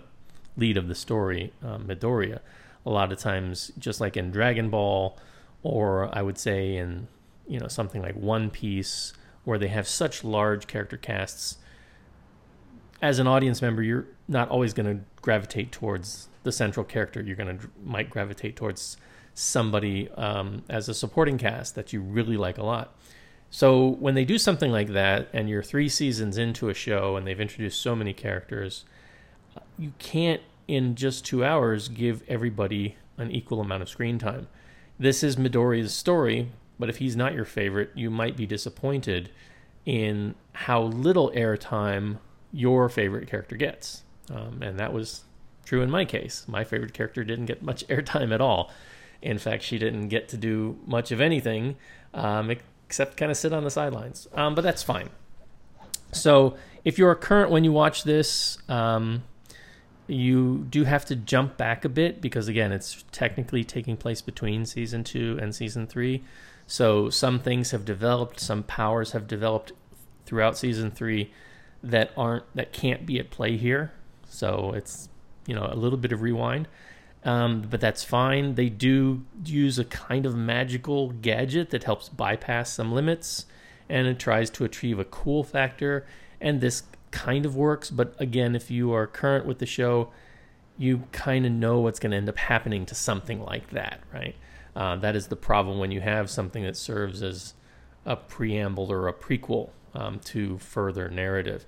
lead of the story, uh, Midoriya. A lot of times, just like in Dragon Ball, or I would say in you know something like One Piece, where they have such large character casts. As an audience member, you're not always going to gravitate towards the central character. You're going to might gravitate towards somebody um, as a supporting cast that you really like a lot. So when they do something like that, and you're three seasons into a show, and they've introduced so many characters, you can't in just two hours give everybody an equal amount of screen time. This is Midori's story, but if he's not your favorite, you might be disappointed in how little airtime your favorite character gets. Um, and that was true in my case. My favorite character didn't get much airtime at all. In fact, she didn't get to do much of anything um, except kind of sit on the sidelines. Um, but that's fine. So if you're current when you watch this, um, you do have to jump back a bit because, again, it's technically taking place between season two and season three. So some things have developed, some powers have developed throughout season three that aren't that can't be at play here. So it's you know a little bit of rewind, um, but that's fine. They do use a kind of magical gadget that helps bypass some limits, and it tries to achieve a cool factor. And this kind of works, but again, if you are current with the show, you kind of know what's going to end up happening to something like that, right? Uh, that is the problem when you have something that serves as a preamble or a prequel um, to further narrative.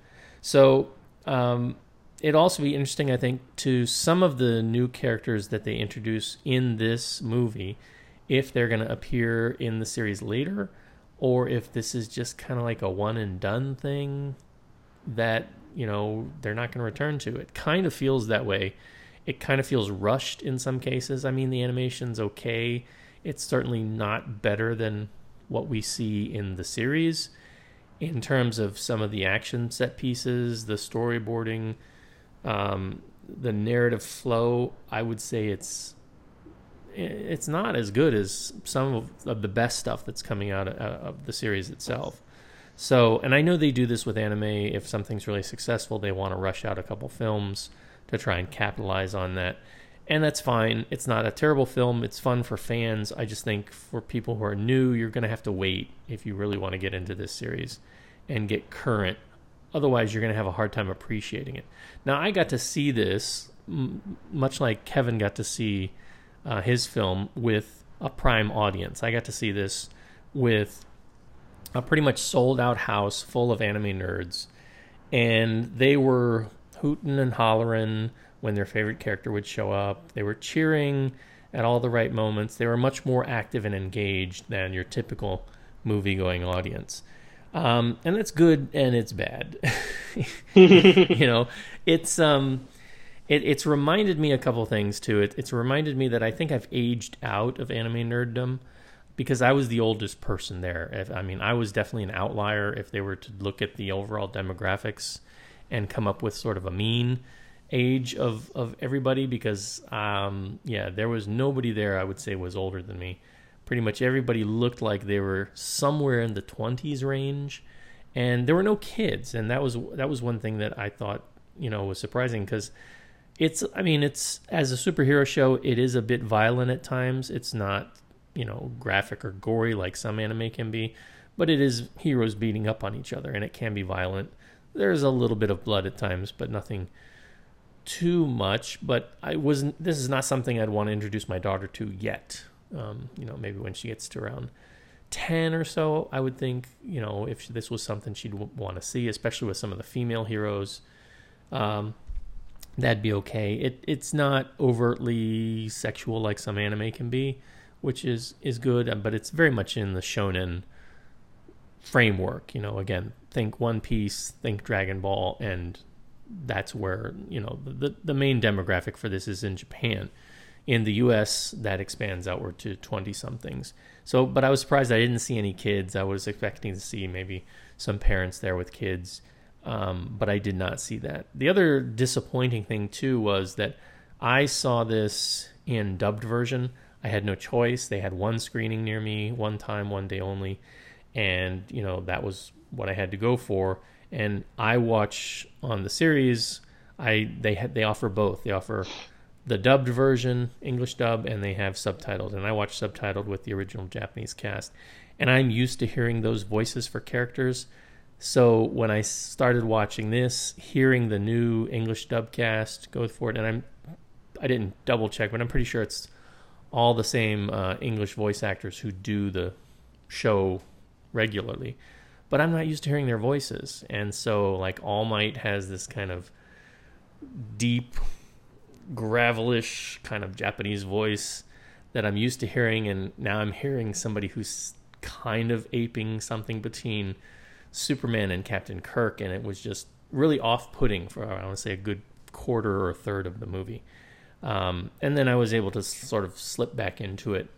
So um, it'd also be interesting, I think, to some of the new characters that they introduce in this movie, if they're going to appear in the series later, or if this is just kind of like a one and done thing that you know they're not going to return to. It kind of feels that way. It kind of feels rushed in some cases. I mean, the animation's okay. It's certainly not better than what we see in the series in terms of some of the action set pieces, the storyboarding, um, the narrative flow. I would say it's it's not as good as some of, of the best stuff that's coming out of, of the series itself. So, and I know they do this with anime. If something's really successful, they want to rush out a couple films to try and capitalize on that. And that's fine. It's not a terrible film. It's fun for fans. I just think for people who are new, you're going to have to wait if you really want to get into this series and get current. Otherwise, you're going to have a hard time appreciating it. Now, I got to see this, m- much like Kevin got to see uh, his film with a prime audience. I got to see this with a pretty much sold out house full of anime nerds, and they were hooting and hollering when their favorite character would show up. They were cheering at all the right moments. They were much more active and engaged than your typical movie going audience. Um, and that's good and it's bad. you know, it's um, it, it's reminded me a couple things too. It, it's reminded me that I think I've aged out of anime nerddom because I was the oldest person there. If, I mean, I was definitely an outlier if they were to look at the overall demographics and come up with sort of a mean age of of everybody because um, yeah, there was nobody there I would say was older than me. Pretty much everybody looked like they were somewhere in the 20s range and there were no kids and that was that was one thing that I thought, you know, was surprising cuz it's I mean, it's as a superhero show, it is a bit violent at times. It's not, you know, graphic or gory like some anime can be, but it is heroes beating up on each other and it can be violent. There's a little bit of blood at times, but nothing too much. But I wasn't. This is not something I'd want to introduce my daughter to yet. Um, you know, maybe when she gets to around ten or so, I would think. You know, if this was something she'd w- want to see, especially with some of the female heroes, um, that'd be okay. It it's not overtly sexual like some anime can be, which is is good. uh, But it's very much in the shonen framework. You know, again, think One Piece, think Dragon Ball, and that's where you know the the main demographic for this is in Japan. In the U.S., that expands outward to twenty somethings. So, but I was surprised I didn't see any kids. I was expecting to see maybe some parents there with kids, um, but I did not see that. The other disappointing thing too was that I saw this in dubbed version. I had no choice. They had one screening near me, one time, one day only, and you know that was what I had to go for. And I watch on the series. I they had they offer both. They offer the dubbed version, English dub, and they have subtitled. And I watch subtitled with the original Japanese cast. And I'm used to hearing those voices for characters. So when I started watching this, hearing the new English dub cast go for it, and I'm I didn't double check, but I'm pretty sure it's all the same uh, English voice actors who do the show regularly. But I'm not used to hearing their voices, and so like All Might has this kind of deep, gravelish kind of Japanese voice that I'm used to hearing, and now I'm hearing somebody who's kind of aping something between Superman and Captain Kirk, and it was just really off-putting for I want to say a good quarter or a third of the movie. Um, and then I was able to sort of slip back into it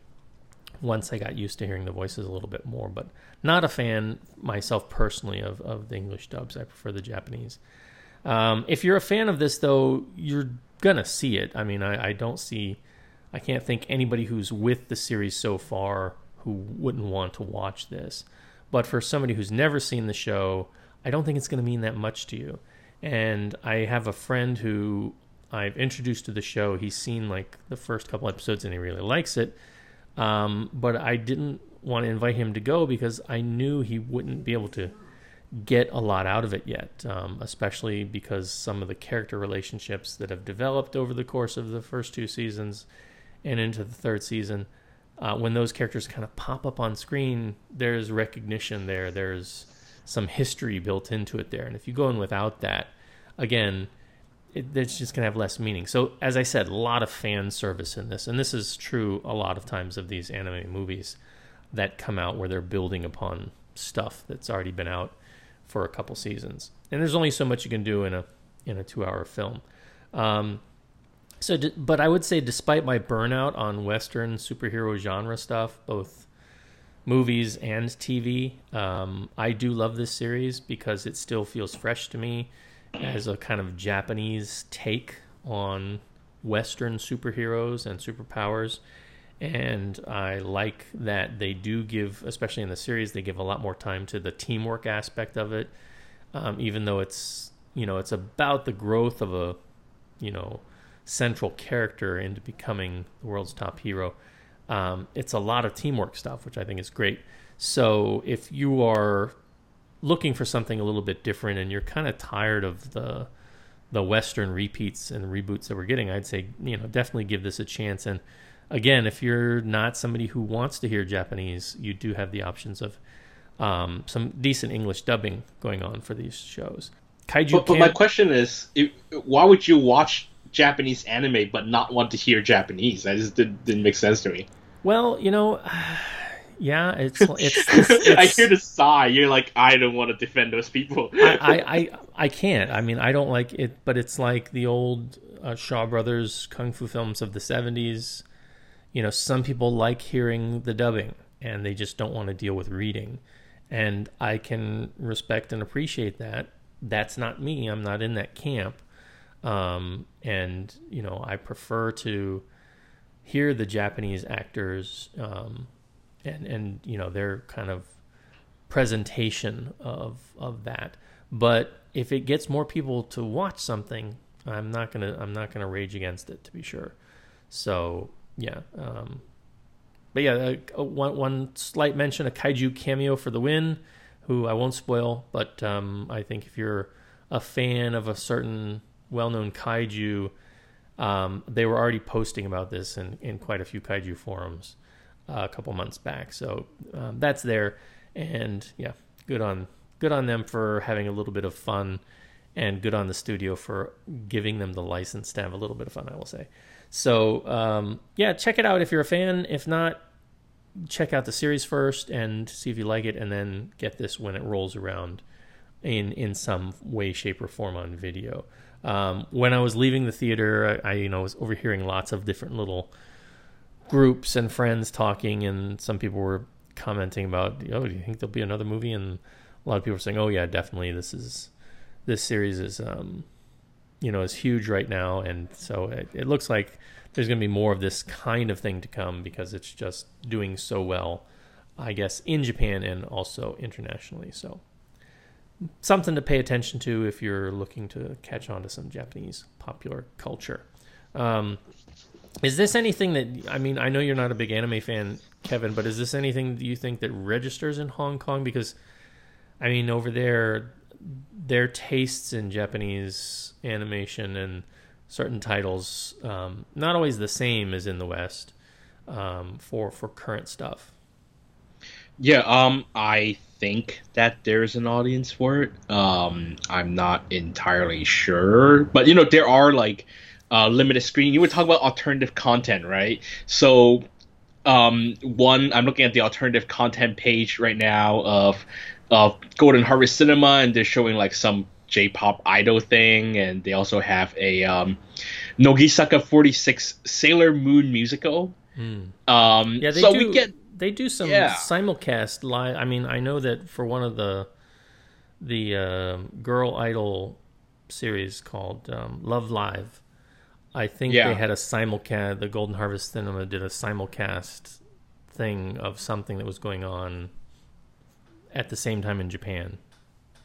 once I got used to hearing the voices a little bit more. But not a fan myself personally of, of the English dubs. I prefer the Japanese. Um, if you're a fan of this, though, you're gonna see it. I mean, I, I don't see, I can't think anybody who's with the series so far who wouldn't want to watch this. But for somebody who's never seen the show, I don't think it's going to mean that much to you. And I have a friend who I've introduced to the show. He's seen like the first couple episodes and he really likes it. Um, but I didn't want to invite him to go because I knew he wouldn't be able to get a lot out of it yet, um, especially because some of the character relationships that have developed over the course of the first two seasons and into the third season, uh, when those characters kind of pop up on screen, there's recognition there, there's some history built into it there. And if you go in without that, again, it, it's just going to have less meaning. So, as I said, a lot of fan service in this, and this is true a lot of times of these anime movies that come out where they're building upon stuff that's already been out for a couple seasons. And there's only so much you can do in a in a two hour film. Um, so, d- but I would say, despite my burnout on Western superhero genre stuff, both movies and TV, um, I do love this series because it still feels fresh to me as a kind of Japanese take on Western superheroes and superpowers. And I like that they do give, especially in the series, they give a lot more time to the teamwork aspect of it. Um, even though it's, you know, it's about the growth of a, you know, central character into becoming the world's top hero. Um, it's a lot of teamwork stuff, which I think is great. So if you are looking for something a little bit different and you're kind of tired of the the western repeats and reboots that we're getting i'd say you know definitely give this a chance and again if you're not somebody who wants to hear japanese you do have the options of um, some decent english dubbing going on for these shows kaiju But, but my question is, if, why would you watch Japanese anime but not want to hear Japanese? That just did, didn't make sense to me. well you know yeah it's it's, it's, it's I hear the sigh. You're like, I don't want to defend those people. I, I, I, I can't. I mean, I don't like it, but it's like the old uh, Shaw Brothers kung fu films of the 70s. You know, some people like hearing the dubbing and they just don't want to deal with reading. And I can respect and appreciate that. That's not me. I'm not in that camp. Um, and, you know, I prefer to hear the Japanese actors um, and, and, you know, their kind of presentation of of that. But if it gets more people to watch something, I'm not gonna I'm not gonna rage against it to be sure. So yeah, um, but yeah, uh, one one slight mention: a kaiju cameo for the win, who I won't spoil, but um, I think if you're a fan of a certain well-known kaiju, um, they were already posting about this in, in quite a few kaiju forums a couple months back. So um, that's there, and yeah, good on good on them for having a little bit of fun, and good on the studio for giving them the license to have a little bit of fun. I will say. So um, yeah, check it out if you're a fan. If not, check out the series first and see if you like it, and then get this when it rolls around in in some way, shape, or form on video. Um, when I was leaving the theater, I, I you know was overhearing lots of different little groups and friends talking, and some people were commenting about, oh, do you think there'll be another movie? And a lot of people were saying, oh yeah, definitely. This is this series is um, you know is huge right now, and so it, it looks like there's going to be more of this kind of thing to come because it's just doing so well, I guess, in Japan and also internationally. So something to pay attention to if you're looking to catch on to some Japanese popular culture. Um, is this anything that I mean? I know you're not a big anime fan, Kevin, but is this anything that you think that registers in Hong Kong? Because I mean, over there, their tastes in Japanese animation and certain titles um, not always the same as in the West um, for for current stuff. Yeah, um, I think that there's an audience for it. Um, I'm not entirely sure, but you know, there are like uh, limited screen. You were talking about alternative content, right? So, um, one, I'm looking at the alternative content page right now of of Golden Harvest Cinema, and they're showing like some J-pop idol thing, and they also have a um, Nogizaka 46 Sailor Moon musical. Um, Yeah, they so do. we get they do some Yeah. simulcast live. I mean, I know that for one of the the um girl idol series called um, Love Live, I think Yeah. they had a simulcast. The Golden Harvest Cinema did a simulcast thing of something that was going on at the same time in Japan.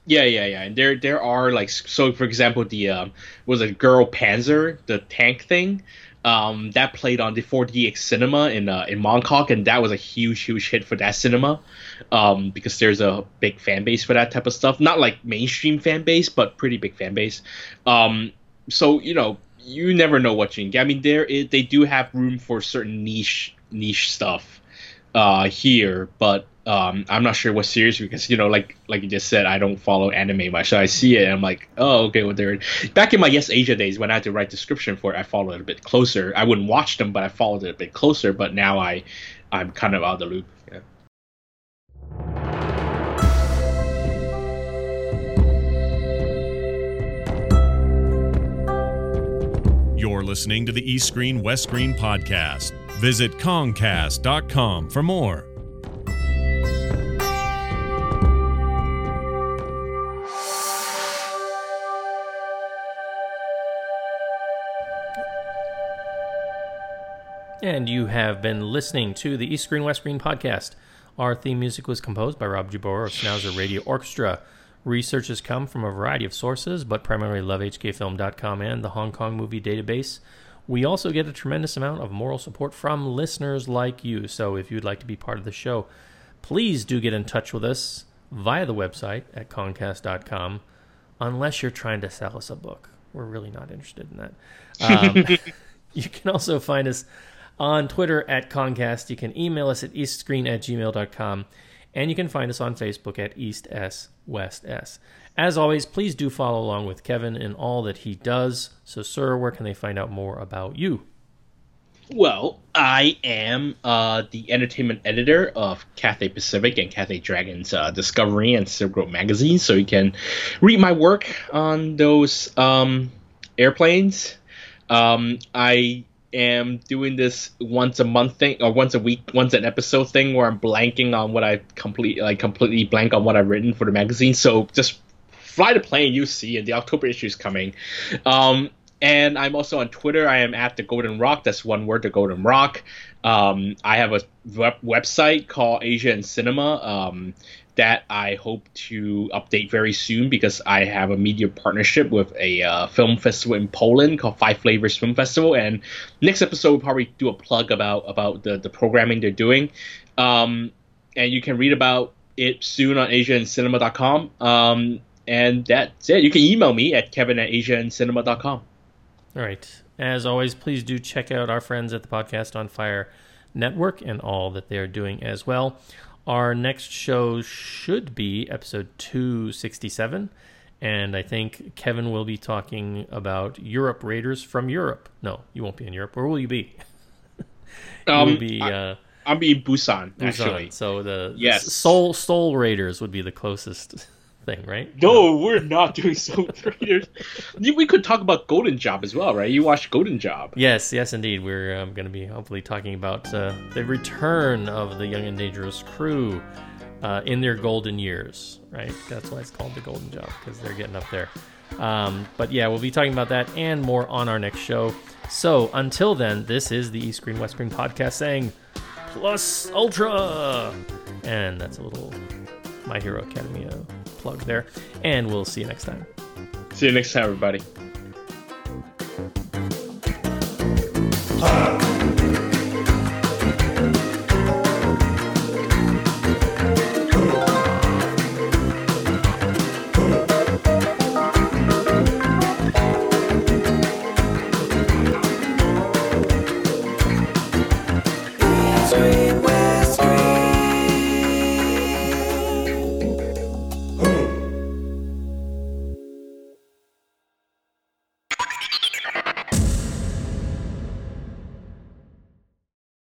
Yeah, yeah, yeah. And there there are like so for example the um was a Girl Panzer, the tank thing. Um, that played on the 4DX cinema in uh, in Mongkok, and that was a huge, huge hit for that cinema, um, because there's a big fan base for that type of stuff. Not like mainstream fan base, but pretty big fan base. Um, so you know, you never know what you can get. I mean, there is, they do have room for certain niche niche stuff uh, here, but um, I'm not sure what series because you know, like like you just said, I don't follow anime much. So I see it, and I'm like, oh, okay. Well, they're back in my Yes Asia days when I had to write description for it. I followed it a bit closer. I wouldn't watch them, but I followed it a bit closer. But now I, I'm kind of out of the loop. Yeah. Listening to the East Screen West Screen podcast. Visit Comcast.com for more. And you have been listening to the East Screen West Screen podcast. Our theme music was composed by Rob Jabor of Schnauzer Radio Orchestra. Research has come from a variety of sources, but primarily lovehkfilm.com and the Hong Kong Movie Database. We also get a tremendous amount of moral support from listeners like you. So if you'd like to be part of the show, please do get in touch with us via the website at concast.com, unless you're trying to sell us a book. We're really not interested in that. Um, you can also find us on Twitter at Concast. You can email us at eastscreen at gmail.com. And you can find us on Facebook at East S West S. As always, please do follow along with Kevin in all that he does. So, sir, where can they find out more about you? Well, I am uh, the entertainment editor of Cathay Pacific and Cathay Dragons uh, Discovery and Silk magazine, so you can read my work on those um, airplanes. Um, I am doing this once a month thing or once a week, once an episode thing where I'm blanking on what I complete, like completely blank on what I've written for the magazine. So just fly the plane, you see, and the October issue is coming. Um, and I'm also on Twitter. I am at the Golden Rock. That's one word, the Golden Rock. Um, I have a web- website called Asia in Cinema um, that I hope to update very soon because I have a media partnership with a uh, film festival in Poland called Five Flavors Film Festival. And next episode we'll probably do a plug about about the the programming they're doing. Um, and you can read about it soon on asiaincinema.com. Um, and that's it. You can email me at kevin at asiaincinema.com. All right. As always, please do check out our friends at the Podcast on Fire Network and all that they are doing as well. Our next show should be episode 267. And I think Kevin will be talking about Europe Raiders from Europe. No, you won't be in Europe. Where will you be? you Um, will be I- uh, I'll be in Busan, Busan. actually. So the Yes. Seoul Seoul Raiders would be the closest thing, right? No, we're not doing Seoul Raiders. we could talk about Golden Job as well, right? You watched Golden Job. Yes, yes, indeed. We're um, going to be hopefully talking about uh, the return of the Young and Dangerous crew uh, in their golden years, right? That's why it's called the Golden Job because they're getting up there. Um, but yeah, we'll be talking about that and more on our next show. So until then, this is the East Screen West Screen podcast saying plus ultra, and that's a little My Hero Academia plug there. And we'll see you next time. See you next time, everybody. Podcast.